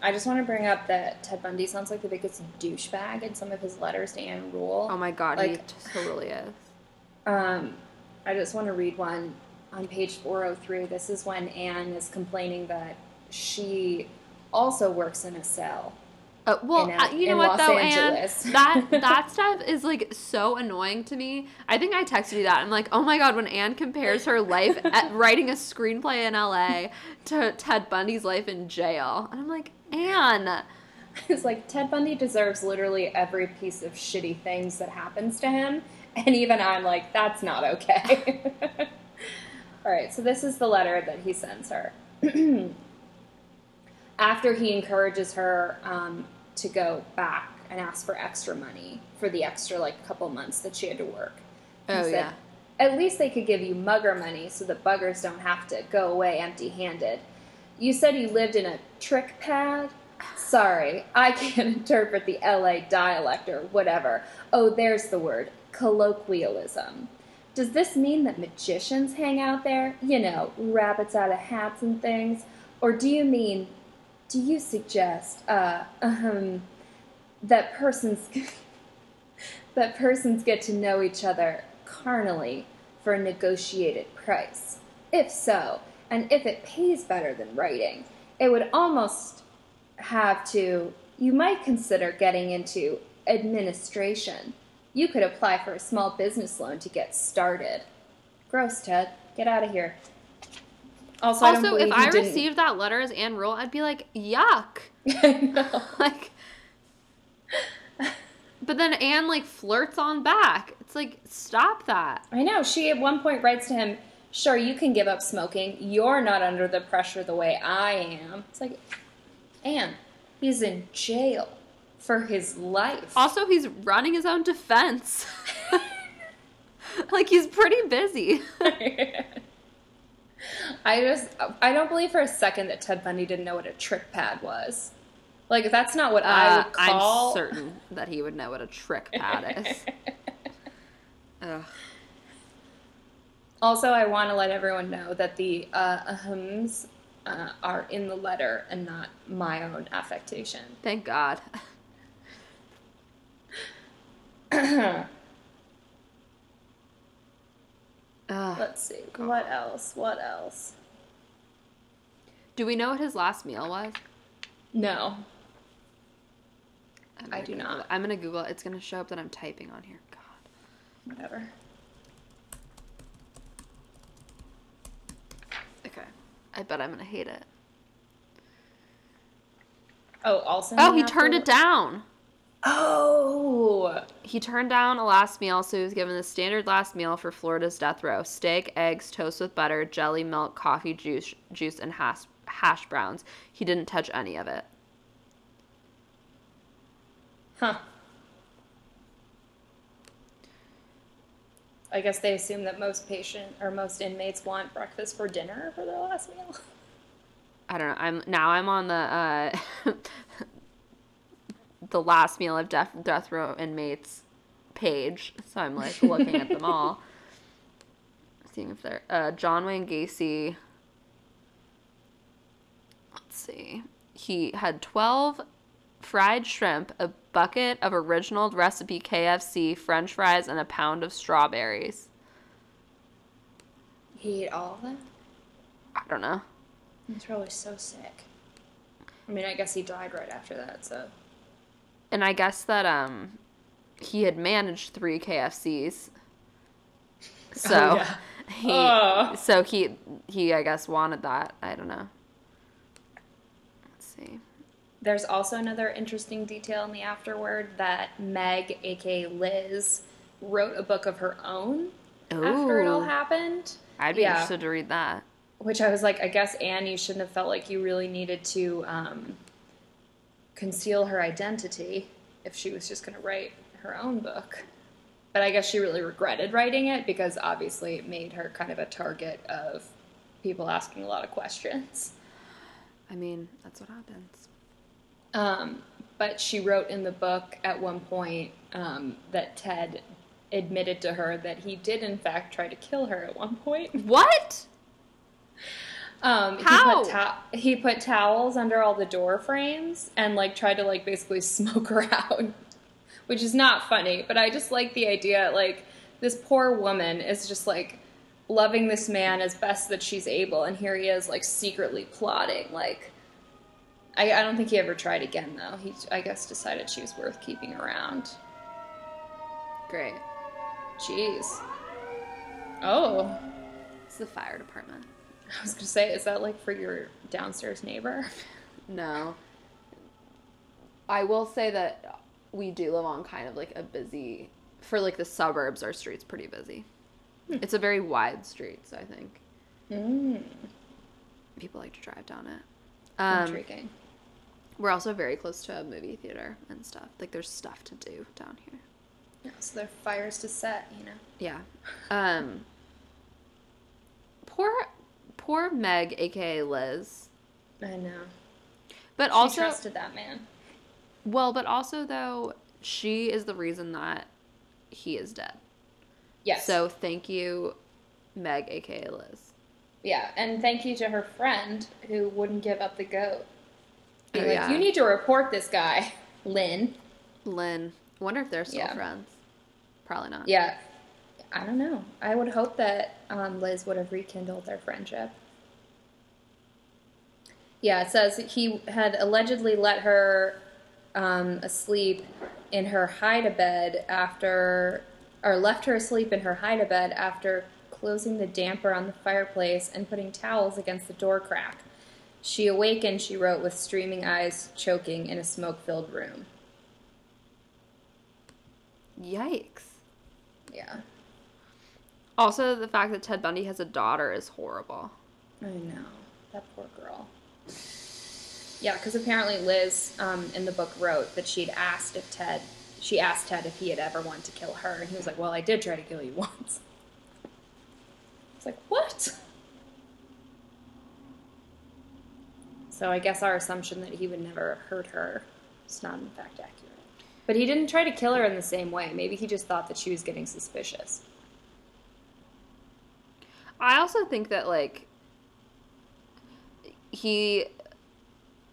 I just want to bring up that Ted Bundy sounds like the biggest douchebag in some of his letters to Ann Rule. Oh my god, he Like- totally is. Um, I just want to read one on page 403. This is when Ann is complaining that she also works in a cell. Uh, well, in, uh, you know what Los though, Angeles. Ann? That that stuff is like so annoying to me. I think I texted you that. I'm like, oh my god, when Ann compares her life at writing a screenplay in LA to Ted Bundy's life in jail, and I'm like, Ann, It's like Ted Bundy deserves literally every piece of shitty things that happens to him. And even I'm like, that's not okay. All right, so this is the letter that he sends her. After he encourages her um, to go back and ask for extra money for the extra like couple months that she had to work. He Oh, said, yeah. At least they could give you mugger money so that buggers don't have to go away empty handed. You said you lived in a trick pad? Sorry, I can't interpret the LA dialect or whatever. Oh, there's the word colloquialism. Does this mean that magicians hang out there? You know, rabbits out of hats and things? Or do you mean, do you suggest, uh, um, that persons that persons get to know each other carnally for a negotiated price. If so, and if it pays better than writing, it would almost have to, you might consider getting into administration. You could apply for a small business loan to get started. Gross, Ted. Get out of here. Also, I also, believe if I didn't- received that letter as Ann Rule, I'd be like, yuck. I know. like, but then Ann like flirts on back. It's like, stop that. I know. She at one point writes to him, Sure, you can give up smoking. You're not under the pressure the way I am. It's like, Ann, he's in jail for his life. Also, he's running his own defense. like he's pretty busy. I just, I don't believe for a second that Ted Bundy didn't know what a trick pad was. Like, that's not what I Uh, would call. I'm certain that he would know what a trick pad is. Ugh. Also, I want to let everyone know that the uh, ahms uh, are in the letter and not my own affectation. Thank God. Let's see. What else? What else? Do we know what his last meal was? No. I do Google not. it. I'm gonna Google it. It's gonna show up that I'm typing on here. God. Whatever. Okay. I bet I'm gonna hate it. Oh, also. Oh, he turned to- it down. Oh. He turned down a last meal, so he was given the standard last meal for Florida's death row: steak, eggs, toast with butter, jelly, milk, coffee, juice, juice, and hash hash browns. He didn't touch any of it. Huh. I guess they assume that most patient or most inmates want breakfast for dinner for their last meal. I don't know. I'm now I'm on the uh, the last meal of death death row inmates page, so I'm like looking at them all, seeing if they're uh, John Wayne Gacy. Let's see. He had twelve fried shrimp, a bucket of original recipe KFC French fries, and a pound of strawberries. He ate all of that? I don't know. He's probably so sick. I mean, I guess he died right after that, so. and I guess that um he had managed three KFCs. So Oh, yeah. he Ugh. so he he I guess wanted that. I don't know. There's also another interesting detail in the afterword that Meg, aka Liz, wrote a book of her own after it all happened. I'd be Yeah. interested to read that. Which I was like, I guess Ann, you shouldn't have felt like you really needed to um, conceal her identity if she was just going to write her own book. But I guess she really regretted writing it because obviously it made her kind of a target of people asking a lot of questions. I mean, that's what happens. Um, but she wrote in the book at one point um, that Ted admitted to her that he did, in fact, try to kill her at one point. What? Um, How? He put, to- he put towels under all the door frames and like tried to like basically smoke her out, which is not funny. But I just like the idea like this poor woman is just like loving this man as best that she's able, and here he is like secretly plotting. Like, I, I don't think he ever tried again though. He I guess decided she was worth keeping around. Great. Jeez. Oh, It's the fire department. I was gonna say, is that like for your downstairs neighbor? No. I will say that we do live on kind of like a busy for like the suburbs, our street's pretty busy. It's a very wide street, so I think Mm, people like to drive down it. Um, intriguing. We're also very close to a movie theater and stuff. Like there's stuff to do down here. Yeah, so there are fires to set, you know. Yeah. Um poor poor Meg aka Liz. I know. But She also trusted that man. well, but also though she is the reason that he is dead. Yes. So thank you Meg aka Liz. yeah, and thank you to her friend who wouldn't give up the goat. Oh, like, yeah. you need to report this guy, Lynn. Lynn. Wonder if they're still Yeah. friends. Probably not. Yeah. I don't know. I would hope that um, Liz would have rekindled their friendship. Yeah, it says he had allegedly let her um, asleep in her hide-a-bed after, or left her asleep in her hide-a-bed after closing the damper on the fireplace and putting towels against the door crack. She awakened, she wrote, with streaming eyes, choking in a smoke-filled room. Yikes. Yeah, Also the fact that Ted Bundy has a daughter is horrible. I know. That poor girl. Yeah, because apparently Liz um, in the book wrote that she'd asked if Ted, she asked Ted if he had ever wanted to kill her, and he was like, "Well, I did try to kill you once." It's like what? So I guess our assumption that he would never have hurt her is not in fact accurate. But he didn't try to kill her in the same way. Maybe he just thought that she was getting suspicious. I also think that like he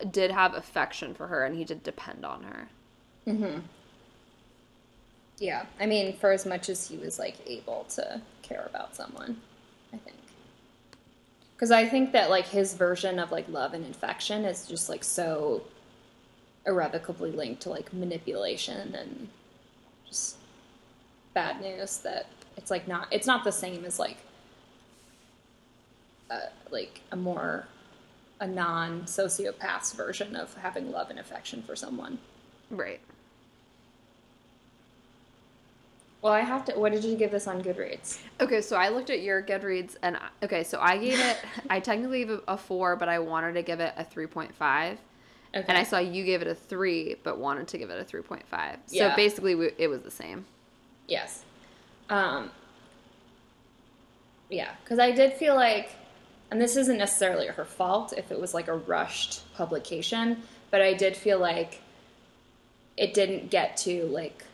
did have affection for her and he did depend on her. Mm-hmm. Yeah, I mean, for as much as he was like able to care about someone. Because I think that like his version of like love and affection is just like so irrevocably linked to like manipulation and just bad news that it's like not it's not the same as like uh, like a more a non sociopath's version of having love and affection for someone. Right. Well, I have to. What did you give this on Goodreads? Okay, so I looked at your Goodreads and I- okay, so I gave it I technically gave it a 4, but I wanted to give it a 3.5. Okay. And I saw you gave it a 3 but wanted to give it a 3.5. Yeah. So basically we, it was the same. Yes. Um, yeah, because I did feel like, and this isn't necessarily her fault if it was like a rushed publication, but I did feel like it didn't get to like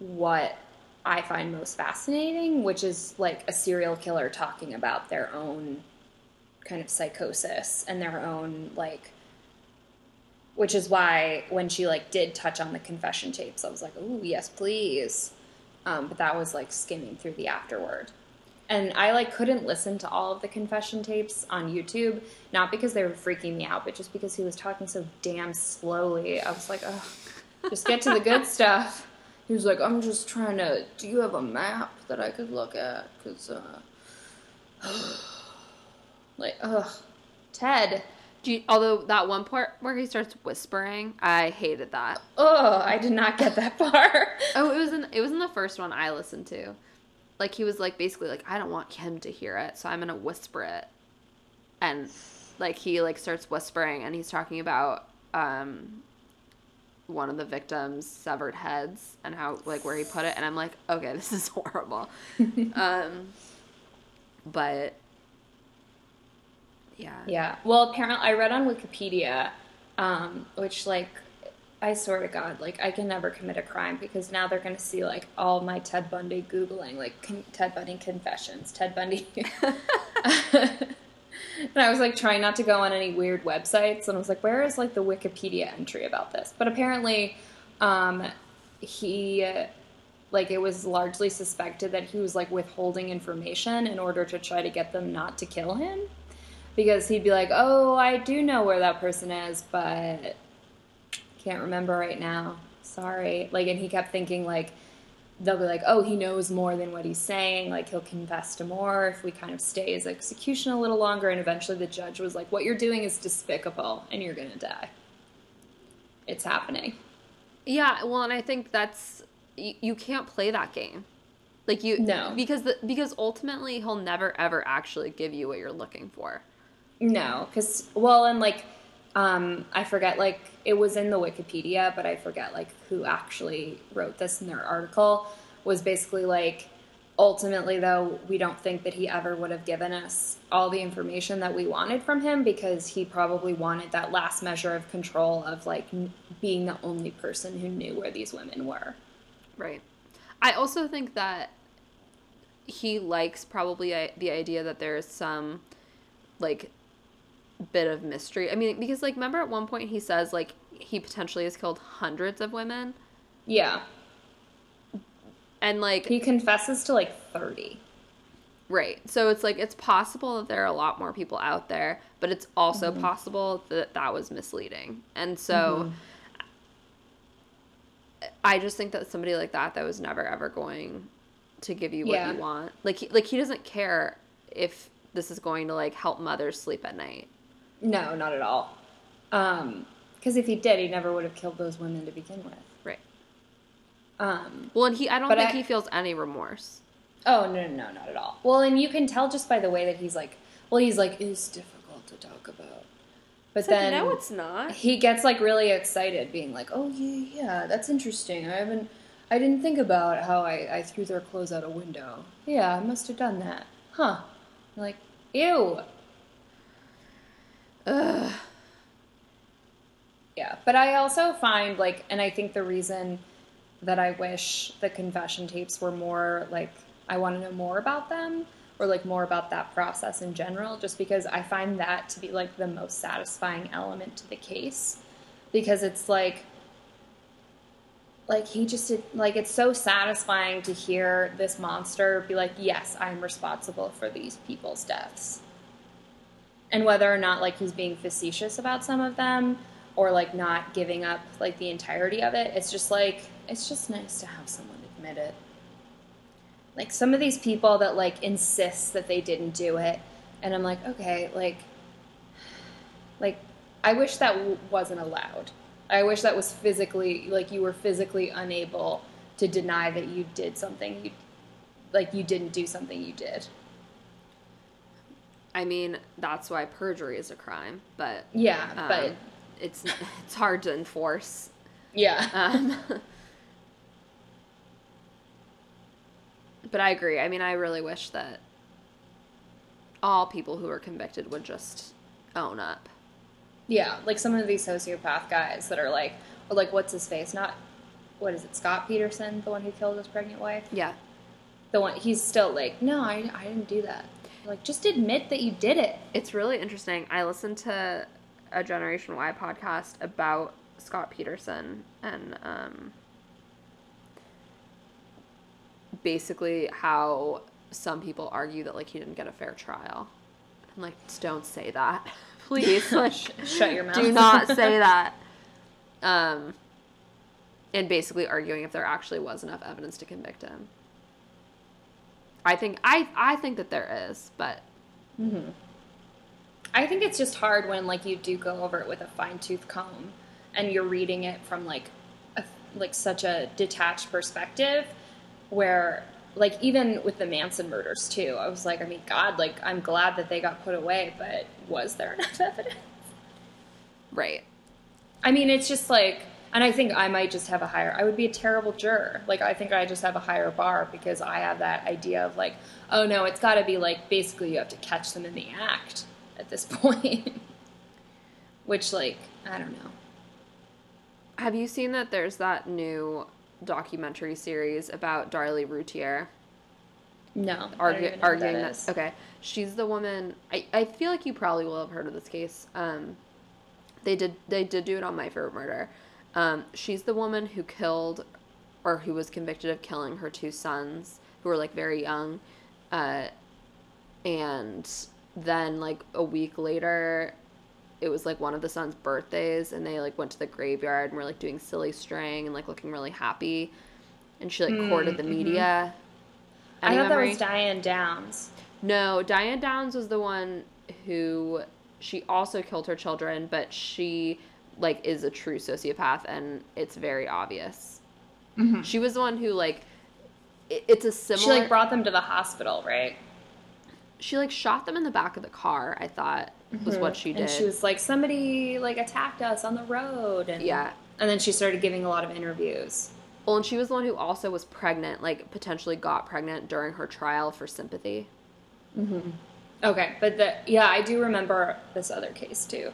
what I find most fascinating, which is like a serial killer talking about their own kind of psychosis and their own like which is why when she like did touch on the confession tapes, I was like, "Oh yes, please." Um, but that was like skimming through the afterward, and I like couldn't listen to all of the confession tapes on YouTube, not because they were freaking me out, but just because he was talking so damn slowly. I was like, "Oh, just get to the good stuff." He was like, "I'm just trying to. Do you have a map that I could look at? Because, uh, like, ugh, Ted." Do you, although that one part where he starts whispering, I hated that. Oh, I did not get that far. Oh, it was in it was in the first one I listened to. Like he was like basically like I don't want him to hear it, so I'm gonna whisper it. And like he like starts whispering and he's talking about um one of the victims' severed heads and how like where he put it and I'm like, okay, this is horrible. um but yeah. Yeah. Well, apparently, I read on Wikipedia, um, which, like, I swear to God, like, I can never commit a crime because now they're going to see, like, all my Ted Bundy Googling, like, con- Ted Bundy confessions, Ted Bundy. and I was, like, trying not to go on any weird websites. And I was like, where is, like, the Wikipedia entry about this? But apparently, um, he. Like it was largely suspected that he was like withholding information in order to try to get them not to kill him because he'd be like, "Oh, I do know where that person is, but can't remember right now. Sorry." Like, and he kept thinking like they'll be like, "Oh, he knows more than what he's saying. Like, he'll confess to more if we kind of stay his execution a little longer." And eventually, the judge was like, "What you're doing is despicable, and you're gonna die. It's happening." Yeah, well, and I think that's you, you can't play that game. Like you No. because the because ultimately he'll never ever actually give you what you're looking for. No, because well, and like, um, I forget like it was in the Wikipedia, but I forget like who actually wrote this in their article. Was basically like, ultimately though, we don't think that he ever would have given us all the information that we wanted from him because he probably wanted that last measure of control of like n- being the only person who knew where these women were. Right. I also think that he likes probably I- the idea that there's some like bit of mystery. I mean, because like remember at one point he says like he potentially has killed hundreds of women Yeah, and like he confesses to like thirty. Right. So it's like it's possible that there are a lot more people out there, but it's also mm-hmm. possible that that was misleading. And so mm-hmm. I just think that somebody like that that was never ever going to give you what Yeah. you want. Like he, like he doesn't care if this is going to like help mothers sleep at night. No, not at all. Because if he did, he never would have killed those women to begin with. Right. Um, Well, and he I don't think I- he feels any remorse. oh no, no, no, not at all. Well, and you can tell just by the way that he's like, well, he's like, it's difficult to talk about. But It's like, then no, it's not. he gets like really excited, being like, oh yeah, yeah, that's interesting. I haven't, I didn't think about how I, I threw their clothes out a window. Yeah, I must have done that. Huh? Like, ew. Ugh. Yeah, but I also find like, and I think the reason that I wish the confession tapes were more like, I want to know more about them or like more about that process in general, just because I find that to be like the most satisfying element to the case. Because it's like, like he just did, like it's so satisfying to hear this monster be like, yes, I'm responsible for these people's deaths. And whether or not like he's being facetious about some of them or like not giving up like the entirety of it, it's just like, it's just nice to have someone admit it. Like some of these people that like insist that they didn't do it and i'm like okay like like i wish that w- wasn't allowed. I wish that was physically like you were physically unable to deny that you did something you like you didn't do something you did I mean, that's why perjury is a crime, but yeah um, but it's it's hard to enforce. yeah Um, but I agree. I mean, I really wish that all people who are convicted would just own up. yeah like some of these sociopath guys that are like or like what's his face not what is it scott peterson the one who killed his pregnant wife Yeah. the one he's still like no i, I didn't do that like just admit that you did it It's really interesting. I listened to a Generation Why podcast about Scott Peterson and um, basically how some people argue that like he didn't get a fair trial. I'm like, don't say that, please. Like, shut your mouth do not say that. Um, and basically arguing if there actually was enough evidence to convict him. I think I I think that there is, but mm-hmm. i think it's just hard when like you do go over it with a fine-tooth comb and you're reading it from like a, like such a detached perspective where like even with the manson murders too i was like i mean god like i'm glad that they got put away but was there enough evidence right. I mean, it's just like, and I think I might just have a higher, I would be a terrible juror. Like, I think I just have a higher bar because I have that idea of like, oh no, it's got to be like, basically, you have to catch them in the act at this point. Which, like, I don't know. Have you seen that there's that new documentary series about Darlie Routier? No. Argu- arguing that, is. okay she's the woman I, I feel like you probably will have heard of this case um they did they did do it on my favorite murder um she's the woman who killed or who was convicted of killing her two sons who were like very young uh and then like a week later it was like one of the sons birthdays and they like went to the graveyard and were like doing silly string and like looking really happy and she like courted the media Mm, I thought memory? that was Diane Downs. No, Diane Downs was the one who she also killed her children, but she like is a true sociopath and it's very obvious. She was the one who like it, it's a similar She like brought them to the hospital, right? she like shot them in the back of the car, I thought was what she did. And she was like, somebody like attacked us on the road, and Yeah. And then she started giving a lot of interviews. well, and she was the one who also was pregnant, like potentially got pregnant during her trial for sympathy. Mm-hmm. Okay, but the yeah, I do remember this other case too.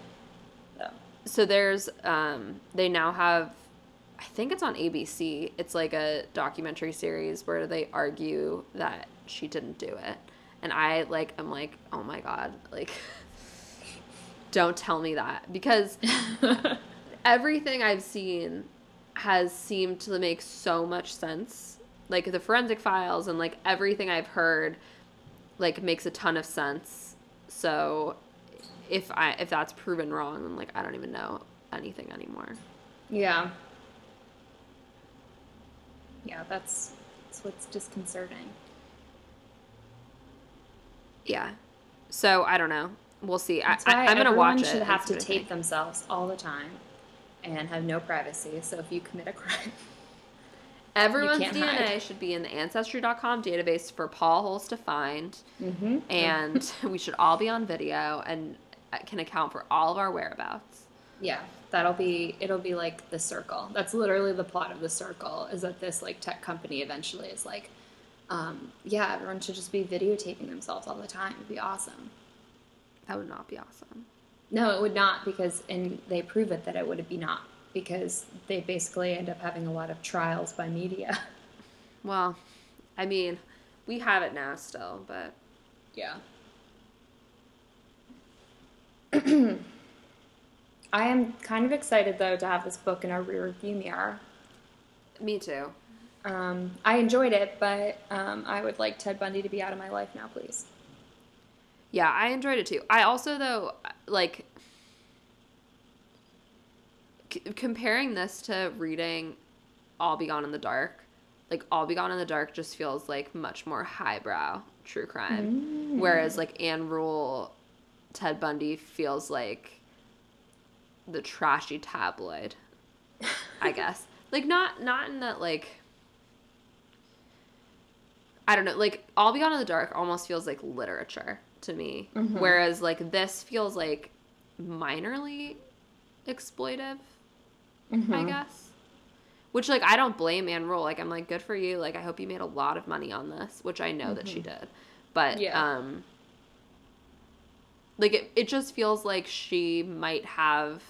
So. there's um they now have i think it's on abc it's like a documentary series where they argue that she didn't do it. And i like i'm like oh my god like don't tell me that. Because everything i've seen has seemed to make so much sense. Like the forensic files and like everything i've heard like makes a ton of sense. So if i if that's proven wrong then like i don't even know anything anymore. Yeah. Yeah, that's that's what's disconcerting. yeah. So i don't know. We'll see. I, That's I, i'm gonna watch it. should have to tape themselves all the time and have no privacy. So if you commit a crime, everyone's dna hide. should be in the ancestry.com database for paul holes to find. Mm-hmm. And we should all be on video. And can account for all of our whereabouts yeah, that'll be it'll be like the circle. That's literally the plot of the circle. Is that this like tech company eventually is like, um, yeah, everyone should just be videotaping themselves all the time. It'd be awesome. that would not be awesome No, it would not because, and they prove it that it would be not because they basically end up having a lot of trials by media. well i mean we have it now still but Yeah. I am kind of excited though to have this book in our rear view mirror. Me too. Um, I enjoyed it, but um, I would like Ted Bundy to be out of my life now, please. Yeah, I enjoyed it too. I also though like c- comparing this to reading I'll Be Gone in the Dark. Like I'll Be Gone in the Dark just feels like much more highbrow true crime, whereas like Ann Rule, Ted Bundy feels like the trashy tabloid. I guess like not not in that like. I don't know, like I'll Be Gone in the Dark almost feels like literature to me. Mm-hmm. Whereas like this feels like minorly exploitive, I mm-hmm. guess. Which like I don't blame Ann Rule. Like I'm like, good for you. Like I hope you made a lot of money on this, which I know that she mm-hmm. did. But Yeah. um like it, it just feels like she might have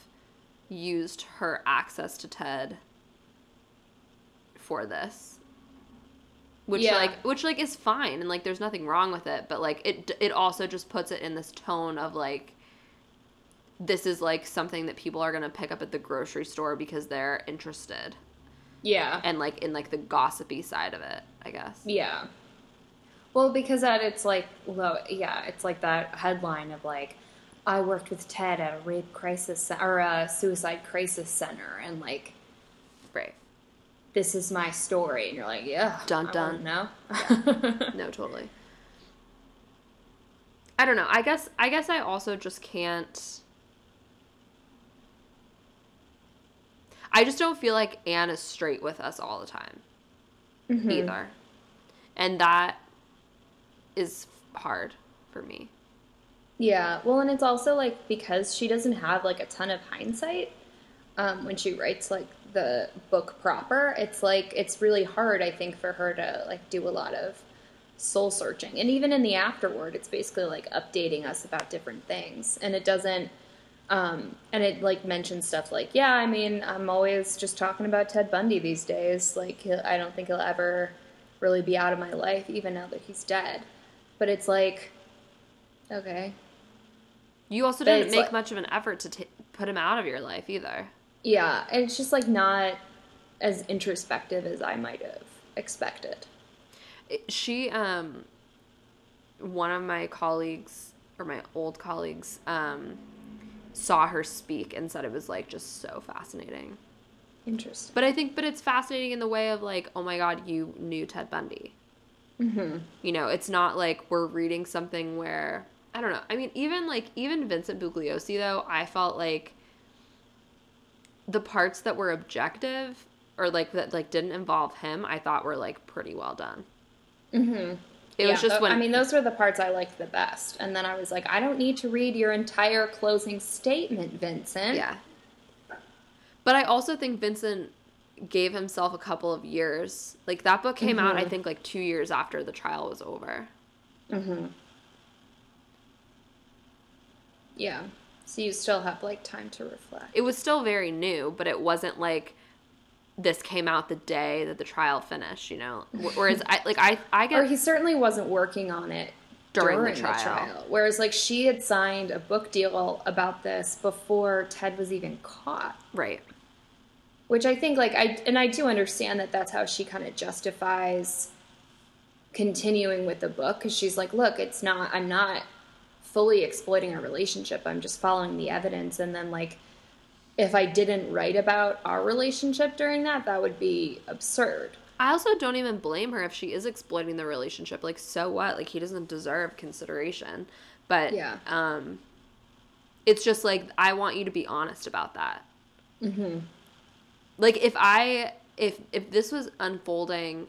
used her access to Ted for this which Yeah. like which like is fine and like there's nothing wrong with it but like it it also just puts it in this tone of like this is like something that people are going to pick up at the grocery store because they're interested Yeah. and like in like the gossipy side of it i guess Yeah. Well, because that it's like, well, yeah, it's like that headline of like, I worked with Ted at a rape crisis or a suicide crisis center, and like, right this is my story, and you're like, yeah, Dun, dun. No. no totally i don't know i guess i guess i also just can't i just don't feel like ann is straight with us all the time Mm-hmm. either and that is hard for me Yeah, well, and it's also like because she doesn't have like a ton of hindsight um, when she writes like the book proper. It's like it's really hard, I think, for her to like do a lot of soul searching, and even in the afterword, it's basically like updating us about different things, and it doesn't. Um, and it like mentions stuff like, yeah, I mean, I'm always just talking about Ted Bundy these days. Like, I don't think he'll ever really be out of my life, even now that he's dead. But it's like, okay, you also But didn't make like- much of an effort to t- put him out of your life either Yeah, and it's just like not as introspective as I might have expected. She um one of my colleagues or my old colleagues um saw her speak and said it was like just so fascinating Interesting. but i think but it's fascinating in the way of like oh my god you knew ted bundy Mm-hmm. you know it's not like we're reading something where i don't know i mean even like even vincent bugliosi though i felt like the parts that were objective or like that like didn't involve him i thought were like pretty well done Mm-hmm. it was just when I mean, those were the parts I liked the best. And then I was like, I don't need to read your entire closing statement, Vincent. Yeah. But I also think Vincent gave himself a couple of years. Like that book came out, I think, like two years after the trial was over. Mm-hmm. Yeah. So you still have like time to reflect. It was still very new, but it wasn't like this came out the day that the trial finished. You know, whereas I like I I get Or he certainly wasn't working on it During during, the the, trial. trial. Whereas like she had signed a book deal about this before Ted was even caught. right. Which I think like I and I do understand that that's how she kind of justifies continuing with the book because she's like, look, it's not I'm not fully exploiting our relationship. I'm just following the evidence and then like if I didn't write about our relationship during that, that would be absurd. I also don't even blame her if she is exploiting the relationship. Like, so what? Like, he doesn't deserve consideration. But Yeah. um, it's just like I want you to be honest about that. Mm-hmm. Like if i if if this was unfolding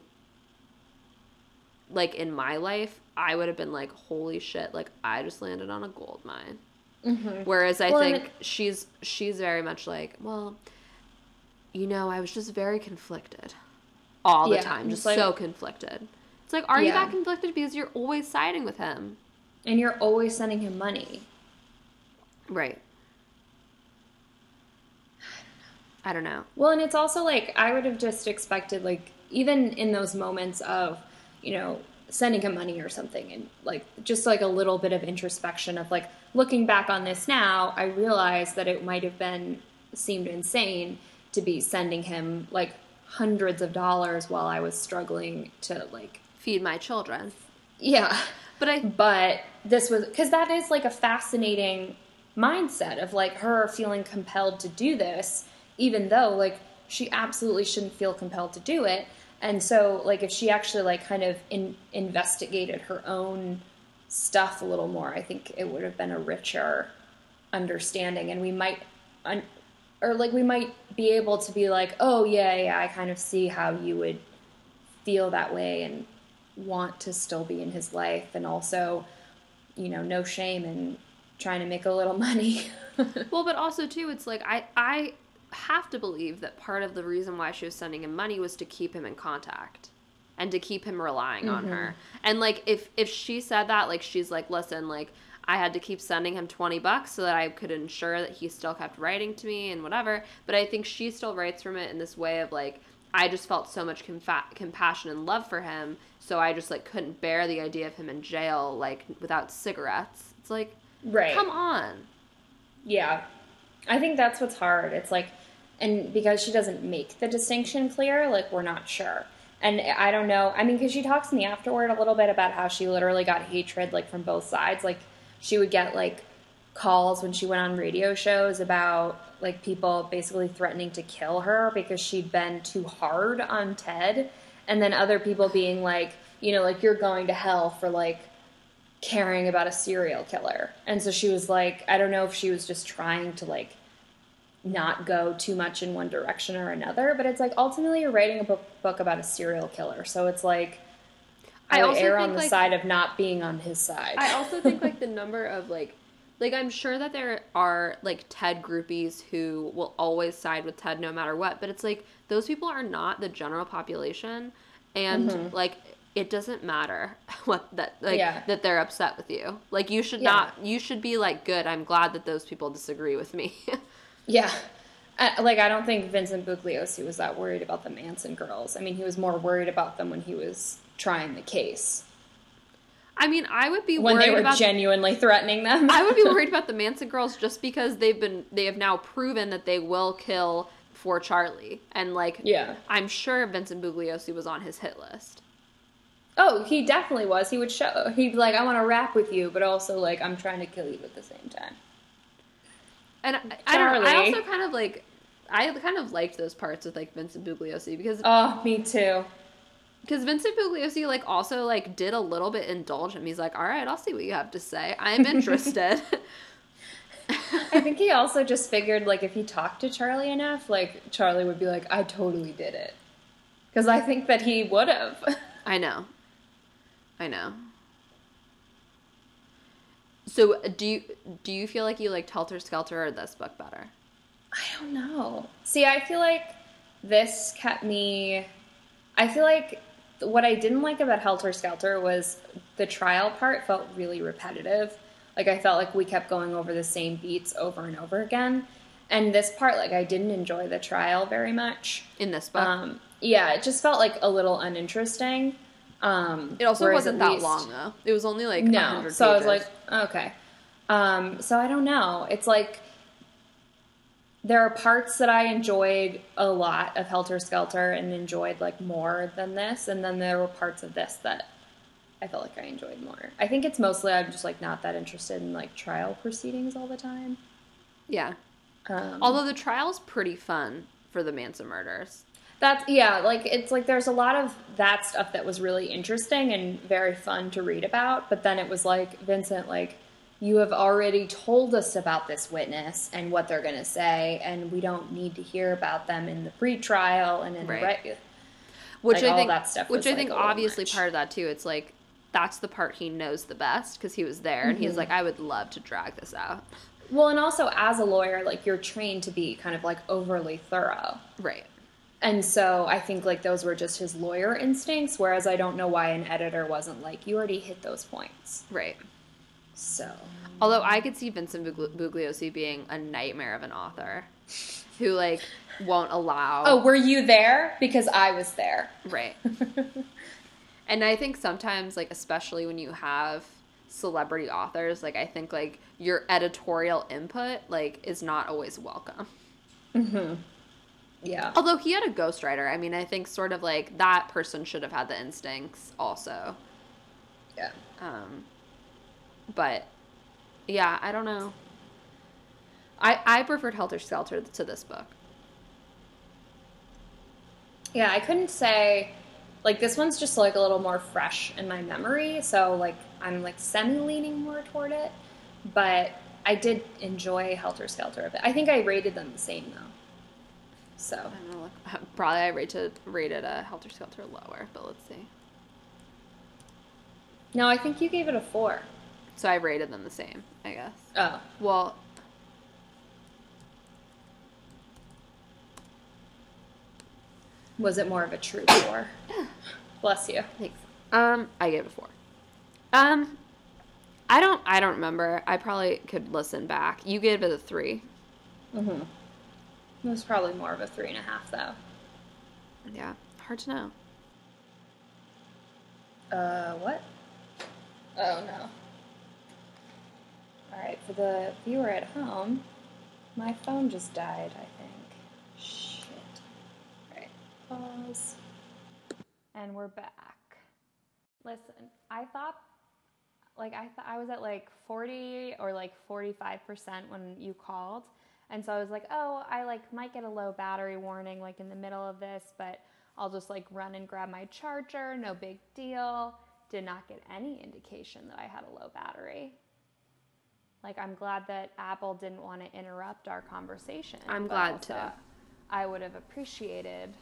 like in my life i would have been like holy shit like i just landed on a gold mine. Mm-hmm. whereas i Well, think it- she's she's very much like well you know i was just very conflicted all the Yeah, time just like- so conflicted. It's like are you that conflicted because you're always siding with him? And you're always sending him money. right i don't know Well, and it's also like I would have just expected, like, even in those moments of, you know, sending him money or something and like just like a little bit of introspection of like looking back on this now i realized that it might have been seemed insane to be sending him like hundreds of dollars while i was struggling to like Feed my children. yeah But I but this was because that is like a fascinating mindset of like her feeling compelled to do this even though like she absolutely shouldn't feel compelled to do it. And so like if she actually like kind of in, investigated her own stuff a little more i think it would have been a richer understanding. And we might un- or like we might be able to be like oh yeah yeah i kind of see how you would feel that way and want to still be in his life and also you know no shame in trying to make a little money. Well, but also too, it's like I I have to believe that part of the reason why she was sending him money was to keep him in contact and to keep him relying on mm-hmm. her. And like if if she said that, like she's like, listen, like I had to keep sending him twenty bucks so that I could ensure that he still kept writing to me and whatever. But I think she still writes from it in this way of like. I just felt so much compassion and love for him, so I just like couldn't bear the idea of him in jail like without cigarettes. It's like, right come on. Yeah. I think that's what's hard. It's like, and because she doesn't make the distinction clear, like, we're not sure. And I don't know. I mean, because she talks to me afterward a little bit about how she literally got hatred, like, from both sides. Like, she would get, like, calls when she went on radio shows about, like, people basically threatening to kill her because she'd been too hard on Ted. And then other people being like, you know, like, you're going to hell for, like, caring about a serial killer. And so she was like, I don't know if she was just trying to like not go too much in one direction or another, but it's like ultimately you're writing a book, book about a serial killer. So it's like I, I would also err think, on the like- side of not being on his side. I also think like the number of like like I'm sure that there are like Ted groupies who will always side with Ted no matter what, but it's like those people are not the general population and Mm-hmm. like it doesn't matter what that like Yeah. that they're upset with you. Like you should Yeah. not you should be like good. I'm glad that those people disagree with me. yeah. I, like I don't think Vincent Bugliosi was that worried about the Manson girls. I mean, he was more worried about them when he was trying the case. I mean, I would be When worried they were about genuinely threatening them. I would be worried about the Manson girls just because they've been they have now proven that they will kill for Charlie. And like Yeah. I'm sure Vincent Bugliosi was on his hit list. Oh, he definitely was. He would show. He'd be like, "I want to rap with you, but also like I'm trying to kill you at the same time." And I, I don't know, I also kind of like I kind of liked those parts with like Vincent Bugliosi because Oh, me too. because Vincent Bugliosi like also like did a little bit indulge him. He's like, "All right, I'll see what you have to say. I'm interested." I think he also just figured like if he talked to Charlie enough, like Charlie would be like, "I totally did it," because I think that he would have. I know. I know. So do you do you feel like you liked Helter Skelter or this book better? I don't know. See, I feel like this kept me. I feel like what I didn't like about Helter Skelter was the trial part felt really repetitive. Like I felt like we kept going over the same beats over and over again. And this part, like I didn't enjoy the trial very much. In this book, Um, yeah, it just felt like a little uninteresting. Um, it also wasn't that least- long though. It was only like no. 100 So I was like, okay. Um, so I don't know. It's like there are parts that I enjoyed a lot of Helter Skelter and enjoyed like more than this, and then there were parts of this that I felt like I enjoyed more. I think it's mostly I'm just like not that interested in like trial proceedings all the time. yeah. Um, Although the trial's pretty fun for the Manson murders. That's yeah, like it's like there's a lot of that stuff that was really interesting and very fun to read about, but then it was like Vincent like you have already told us about this witness and what they're going to say and we don't need to hear about them in the pre-trial and in Right. the re- Which Like, I all think that stuff which I like, think obviously much. part of that too. It's like that's the part he knows the best because he was there and Mm-hmm. he's like I would love to drag this out. Well, and also as a lawyer like you're trained to be kind of like overly thorough. Right. And so I think like those were just his lawyer instincts whereas I don't know why an editor wasn't like you already hit those points. Right. So Although I could see Vincent Bugliosi being a nightmare of an author who like won't allow Oh, were you there? Because I was there. right. And I think sometimes, like, especially when you have celebrity authors, like, I think, like, your editorial input, like, is not always welcome. Mm-hmm. Yeah. Although he had a ghostwriter. I mean, I think sort of like that person should have had the instincts also. Yeah. Um, but yeah, I don't know. I I preferred Helter Skelter to this book. Yeah, I couldn't say like this one's just like a little more fresh in my memory, so like I'm like semi leaning more toward it. But I did enjoy Helter Skelter a bit. I think I rated them the same though. So I'm gonna look. Probably I rated rated a Helter Skelter lower, but let's see. no, I think you gave it a four. So I rated them the same, I guess. Oh, Well, was it more of a true four? Bless you. thanks. Um, I gave it a four. Um, I don't. I don't remember. I probably could listen back. You gave it a three. Mm-hmm. It was probably more of a three and a half though. Yeah, hard to know. Uh, what? Oh no. All right, for the viewer at home, my phone just died. I think. Shit. All right, pause. And we're back. Listen, I thought, like, I thought I was at like forty or like forty-five percent when you called, and so I was like, oh, I like might get a low battery warning like in the middle of this, but I'll just like run and grab my charger, no big deal. Did not get any indication that I had a low battery. Like, I'm glad that Apple didn't want to interrupt our conversation. I'm glad too. I would have appreciated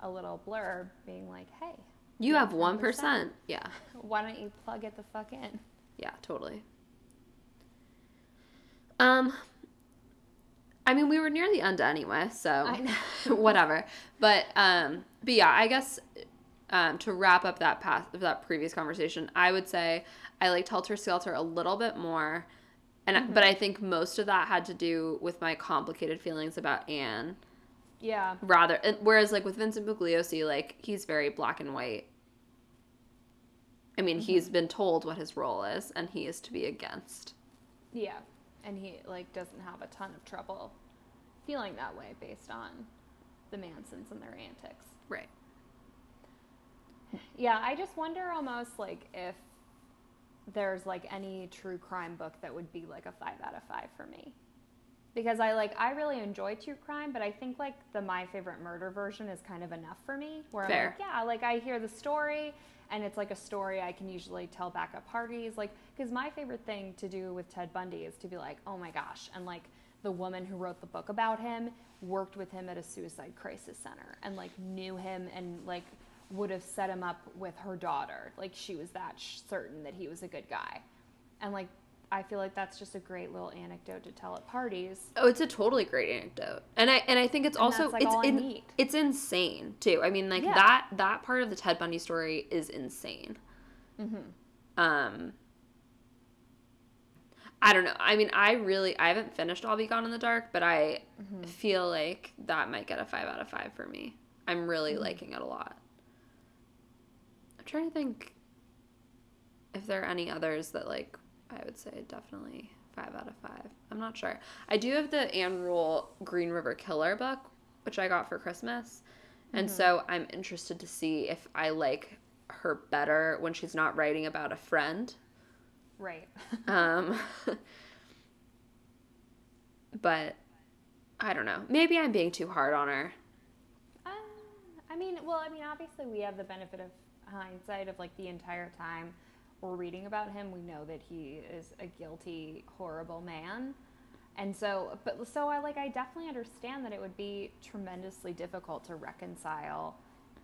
a little blurb being like, hey, You have one 100%. Yeah, why don't you plug it the fuck in? yeah, totally. Um, I mean, we were near the end anyway, so whatever. But um, but yeah, I guess um, to wrap up that past that previous conversation, I would say I liked Helter Skelter a little bit more, and Mm-hmm. but I think most of that had to do with my complicated feelings about Ann. Yeah. Rather, whereas like with Vincent Bugliosi, like he's very black and white. I mean, he's been told what his role is, and he is to be against. Yeah. And he like doesn't have a ton of trouble feeling that way based on the Mansons and their antics. Right. Yeah, I just wonder almost like if there's like any true crime book that would be like a five out of five for me. Because I like I really enjoy true crime, but I think like the my favorite murder version is kind of enough for me. Where I'm like, yeah, like I hear the story and it's like a story I can usually tell back at parties. Like, because my favorite thing to do with Ted Bundy is to be like, oh my gosh, and like the woman who wrote the book about him worked with him at a suicide crisis center and like knew him and like would have set him up with her daughter. Like she was that sh- certain that he was a good guy. And like I feel like that's just a great little anecdote to tell at parties. Oh, it's a totally great anecdote, and I and I think it's And also like, it's in, it's insane too. I mean, like Yeah. that that part of the Ted Bundy story is insane. Mm-hmm. Um, I don't know. I mean, I really I haven't finished I'll Be Gone in the Dark, but I Mm-hmm. feel like that might get a five out of five for me. I'm really Mm-hmm. liking it a lot. I'm trying to think if there are any others that like I would say definitely five out of five. I'm not sure. I do have the Ann Rule Green River Killer book, which I got for Christmas. And so I'm interested to see if I like her better when she's not writing about a friend. Right. Um, but I don't know. Maybe I'm being too hard on her. Um, I mean, well, I mean, obviously we have the benefit of hindsight of like the entire time we're reading about him, we know that he is a guilty, horrible man. And so, but so I like, I definitely understand that it would be tremendously difficult to reconcile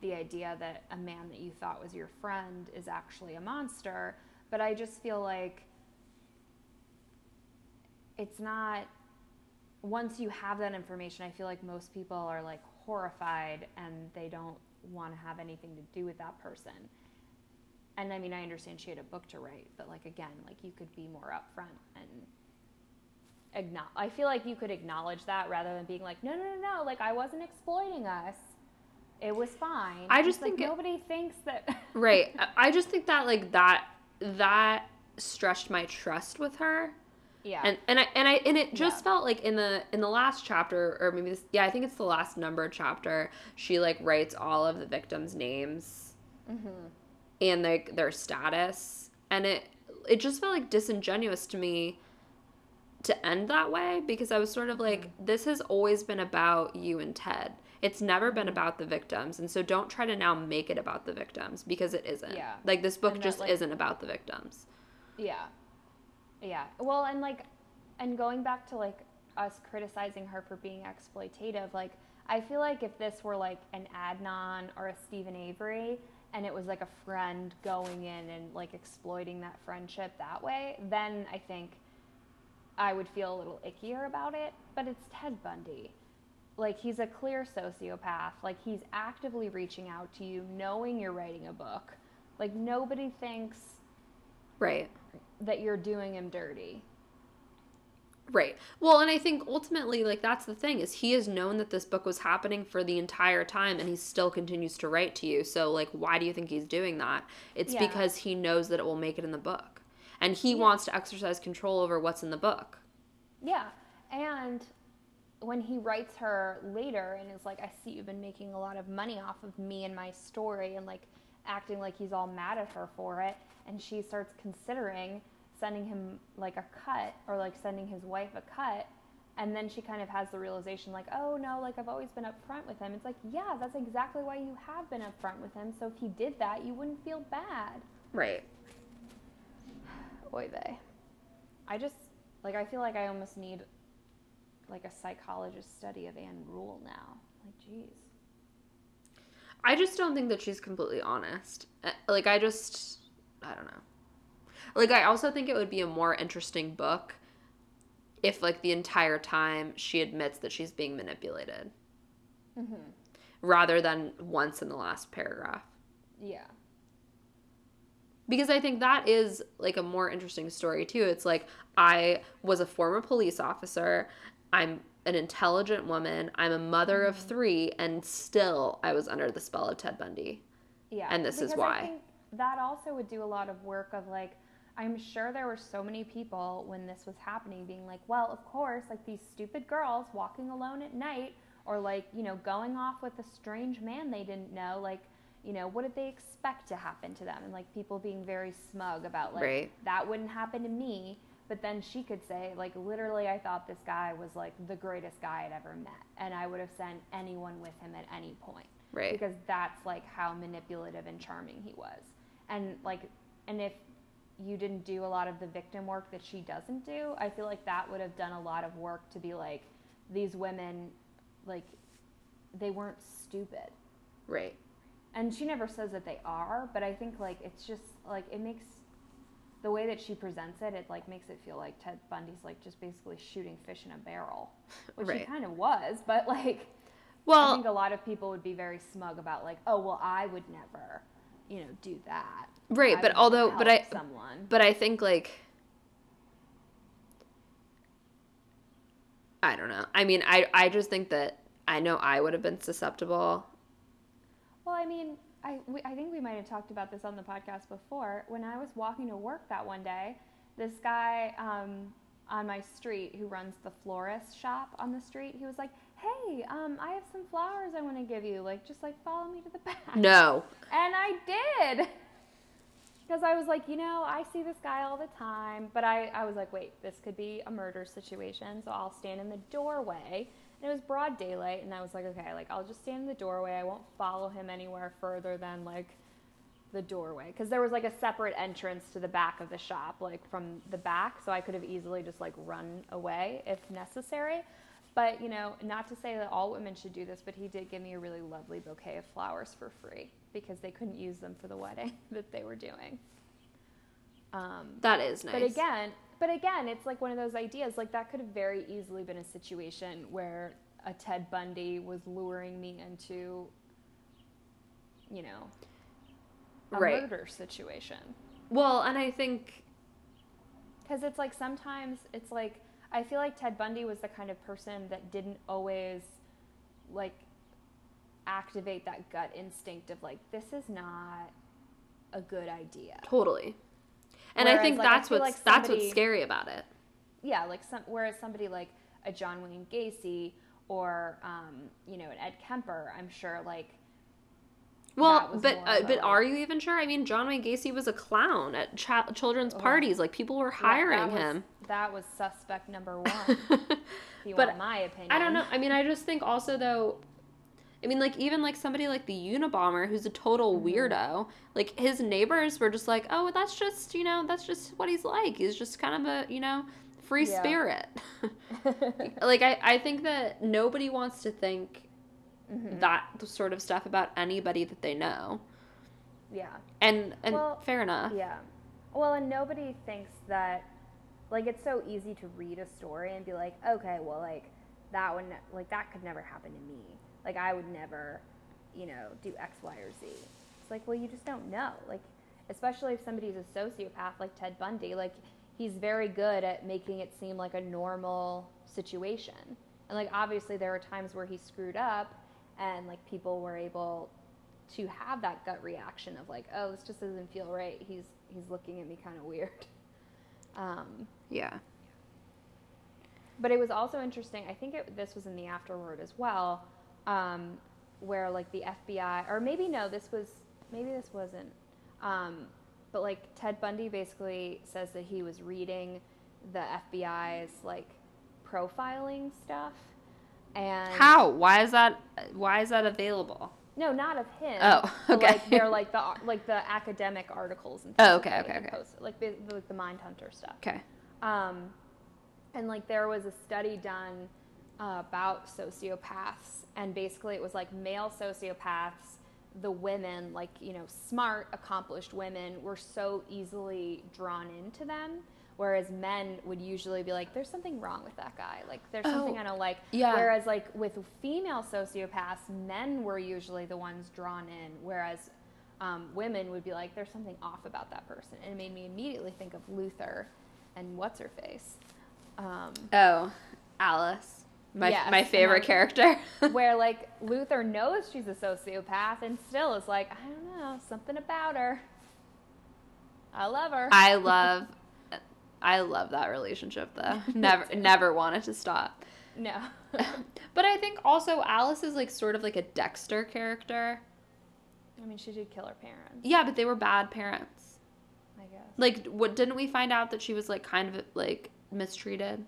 the idea that a man that you thought was your friend is actually a monster. But I just feel like it's not once you have that information, I feel like most people are like horrified and they don't want to have anything to do with that person. And I mean, I understand she had a book to write, but like again, like you could be more upfront and acknowledge. I feel like you could acknowledge that rather than being like, no, no, no, no, like I wasn't exploiting us. It was fine. I just It's like think it- nobody thinks that. Right. I just think that like that that stretched my trust with her. yeah. And and I and I and it just Yeah. felt like in the in the last chapter or maybe this yeah, I think it's the last numbered chapter, she like writes all of the victims' names mm-hmm. and like their status and it it just felt like disingenuous to me to end that way because I was sort of like Mm-hmm. this has always been about you and Ted. It's never been about the victims. And so don't try to now make it about the victims because it isn't. Yeah. Like this book that, just like- isn't about the victims. Yeah. Yeah. Well, and like, and going back to like us criticizing her for being exploitative, like, I feel like if this were like an Adnan or a Steven Avery and it was like a friend going in and like exploiting that friendship that way, then I think I would feel a little ickier about it. But it's Ted Bundy. Like, he's a clear sociopath. Like, he's actively reaching out to you, knowing you're writing a book. Like, nobody thinks Right. that you're doing him dirty. Right. Well, and I think ultimately, like, that's the thing is he has known that this book was happening for the entire time and he still continues to write to you. So, like, why do you think he's doing that? It's Yeah. because he knows that it will make it in the book. And he Yeah. wants to exercise control over what's in the book. Yeah. And when he writes her later and is like, I see you've been making a lot of money off of me and my story, and like acting like he's all mad at her for it, and she starts considering sending him like a cut or like sending his wife a cut. And then she kind of has the realization, like, oh no, like I've always been upfront with him. It's like, yeah, that's exactly why you have been upfront with him. So if he did that, you wouldn't feel bad. Right. Oy vey. I just like I feel like I almost need like a psychologist study of Ann Rule now. Like, jeez. I just don't think that she's completely honest. Uh, Like, I just, I don't know. Like, I also think it would be a more interesting book if, like, the entire time she admits that she's being manipulated Mm-hmm. rather than once in the last paragraph. Yeah. Because I think that is, like, a more interesting story, too. It's like, I was a former police officer, I'm an intelligent woman, I'm a mother of mm-hmm. three, and still I was under the spell of Ted Bundy. Yeah. And this is why. That also would do a lot of work of like I'm sure there were so many people when this was happening being like, well, of course, like these stupid girls walking alone at night or like, you know, going off with a strange man they didn't know, like, you know, what did they expect to happen to them? And like people being very smug about like Right. that wouldn't happen to me. But then she could say, like, literally, I thought this guy was like the greatest guy I'd ever met. And I would have sent anyone with him at any point Right. because that's like how manipulative and charming he was and like and if you didn't do a lot of the victim work that she doesn't do i feel like that would have done a lot of work to be like these women like they weren't stupid right. and she never says that they are but i think like it's just like it makes the way that she presents it it like makes it feel like ted bundy's like just basically shooting fish in a barrel which he kind of was but like well, I think a lot of people would be very smug about like, oh well, I would never, you know, do that. Right, I but although- but I- someone. but I think like I don't know. I mean, I I just think that I know I would have been susceptible. Well, I mean, I we, I think we might have talked about this on the podcast before. When I was walking to work that one day, this guy um, on my street who runs the florist shop on the street, he was like, "Hey, um, I have some flowers I want to give you. Like, just like follow me to the back." No. And I did. Because I was like, you know, I see this guy all the time. But I, I was like, wait, this could be a murder situation. So I'll stand in the doorway. And it was broad daylight. And I was like, okay, like I'll just stand in the doorway. I won't follow him anywhere further than like the doorway. Because there was like a separate entrance to the back of the shop, like from the back. So I could have easily just like run away if necessary. But, you know, not to say that all women should do this, but he did give me a really lovely bouquet of flowers for free because they couldn't use them for the wedding that they were doing. Um, That is nice. but again, but again, it's like one of those ideas. Like that could have very easily been a situation where a Ted Bundy was luring me into, you know, a Right. murder situation. well, and I think Because it's like sometimes it's like I feel like Ted Bundy was the kind of person that didn't always like activate that gut instinct of like this is not a good idea. Totally. And I think like, that's feel what's like that's what's scary about it. Yeah, like some whereas somebody like a John Wayne Gacy or um, you know, an Ed Kemper, I'm sure like Well, but uh, but are you even sure? I mean, John Wayne Gacy was a clown at chi- children's Ugh. parties. Like people were that- hiring that was- him. That was suspect number one. But my opinion. I don't know. I mean, I just think also though. I mean, like even like somebody like the Unabomber, who's a total Mm-hmm. weirdo. Like his neighbors were just like, "Oh, that's just you know, that's just what he's like. He's just kind of a you know, free Yeah. spirit." like I, I think that nobody wants to think Mhm. that sort of stuff about anybody that they know. Yeah. And and Well, fair enough. Yeah. Well, and nobody thinks that, like, it's so easy to read a story and be like, okay, well, like, that would, ne- like, that could never happen to me. Like, I would never, you know, do X, Y, or Z. It's like, well, you just don't know. Like, especially if somebody's a sociopath like Ted Bundy, like, he's very good at making it seem like a normal situation. And, like, obviously, there were times where he screwed up and, like, people were able to have that gut reaction of like, oh, this just doesn't feel right. He's he's looking at me kind of weird. Um, Yeah. but it was also interesting. I think it, this was in the afterword as well, um, where like the FBI, or maybe no, this was maybe this wasn't. Um, but like Ted Bundy basically says that he was reading the FBI's like profiling stuff, and How? Why is that? Why is that available? No, not of him. Oh, okay. Like they're like the like the academic articles and Oh, okay, okay, okay. posted, like the, like the Mindhunter stuff. Okay. Um, and like there was a study done about sociopaths, and basically it was like male sociopaths, the women, like you know, smart, accomplished women, were so easily drawn into them. Whereas men would usually be like, "There's something wrong with that guy. Like, there's something Oh, I don't like." yeah. Whereas, like with female sociopaths, men were usually the ones drawn in, whereas um, women would be like, "There's something off about that person," and it made me immediately think of Luther and what's her face, um, Oh, Alice. My Yes, my favorite character. where like Luther knows she's a sociopath and still is like, I don't know, something about her. I love her. I love I love that relationship though. Never never wanted to stop. no. But I think also Alice is like sort of like a Dexter character. I mean, she did kill her parents. Yeah, but they were bad parents. I guess. Like what didn't we find out that she was like kind of like mistreated?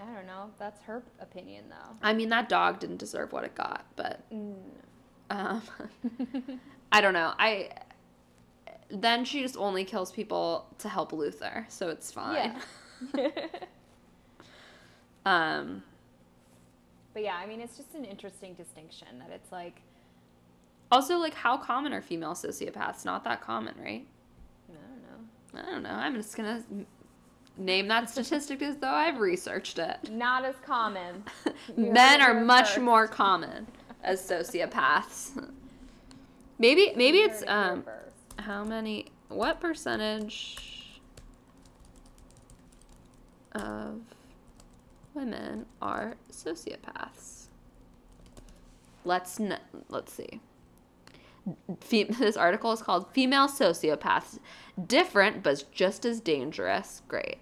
I don't know. That's her opinion, though. I mean that dog didn't deserve what it got, but Mm. um I don't know. I then she just only kills people to help Luther, so it's fine. Yeah. Um but yeah, I mean, it's just an interesting distinction that it's like, also like how common are female sociopaths? Not that common, right? I don't know. I don't know. I'm just gonna name that statistic as though I've researched it. Not as common. Men are much first. more common as sociopaths. maybe maybe it's heard it here um how many what percentage of women are sociopaths? Let's n- let's see. Fe- this article is called "Female Sociopaths: Different but just as dangerous." Great.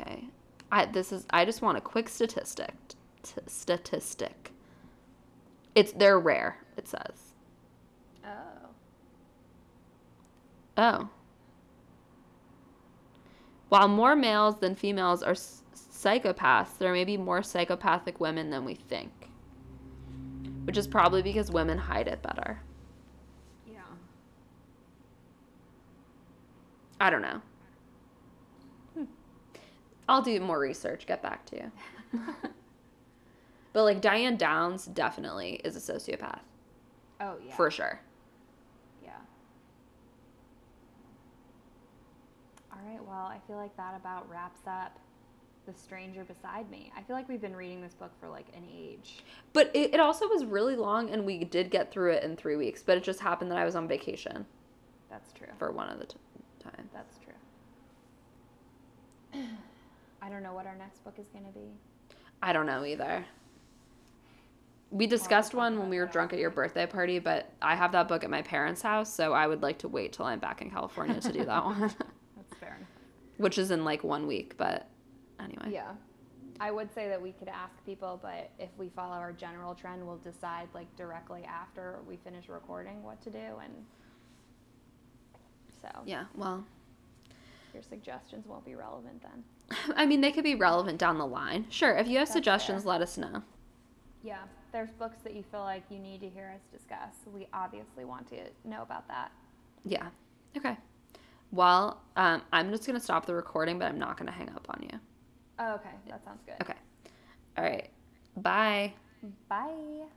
Okay. I this is I just want a quick statistic. T- statistic. It's they're rare, it says. Oh. Oh. While more males than females are s- psychopaths, there may be more psychopathic women than we think. Which is probably because women hide it better. Yeah. I don't know. I'll do more research, get back to you. but like Diane Downs definitely is a sociopath. Oh yeah. For sure. Yeah. All right. Well, I feel like that about wraps up the stranger beside me. I feel like we've been reading this book for like an age. But it, it also was really long and we did get through it in three weeks, but it just happened that I was on vacation That's true. for one of the t- time. That's true. I don't know what our next book is going to be. I don't know either. We discussed one when we were drunk at your birthday party, but I have that book at my parents' house, so I would like to wait till I'm back in California to do that one, That's fair enough. which is in like one week. But anyway, Yeah. I would say that we could ask people, but if we follow our general trend, we'll decide like directly after we finish recording what to do. And so yeah. Well, your suggestions won't be relevant then. I mean, they could be relevant down the line. Sure, if you have That's suggestions, fair. let us know. Yeah. There's books that you feel like you need to hear us discuss. We obviously want to know about that. Yeah. Okay. Well, um, I'm just gonna stop the recording, but I'm not gonna hang up on you. Oh, okay. That sounds good. Okay. All right. Bye. Bye.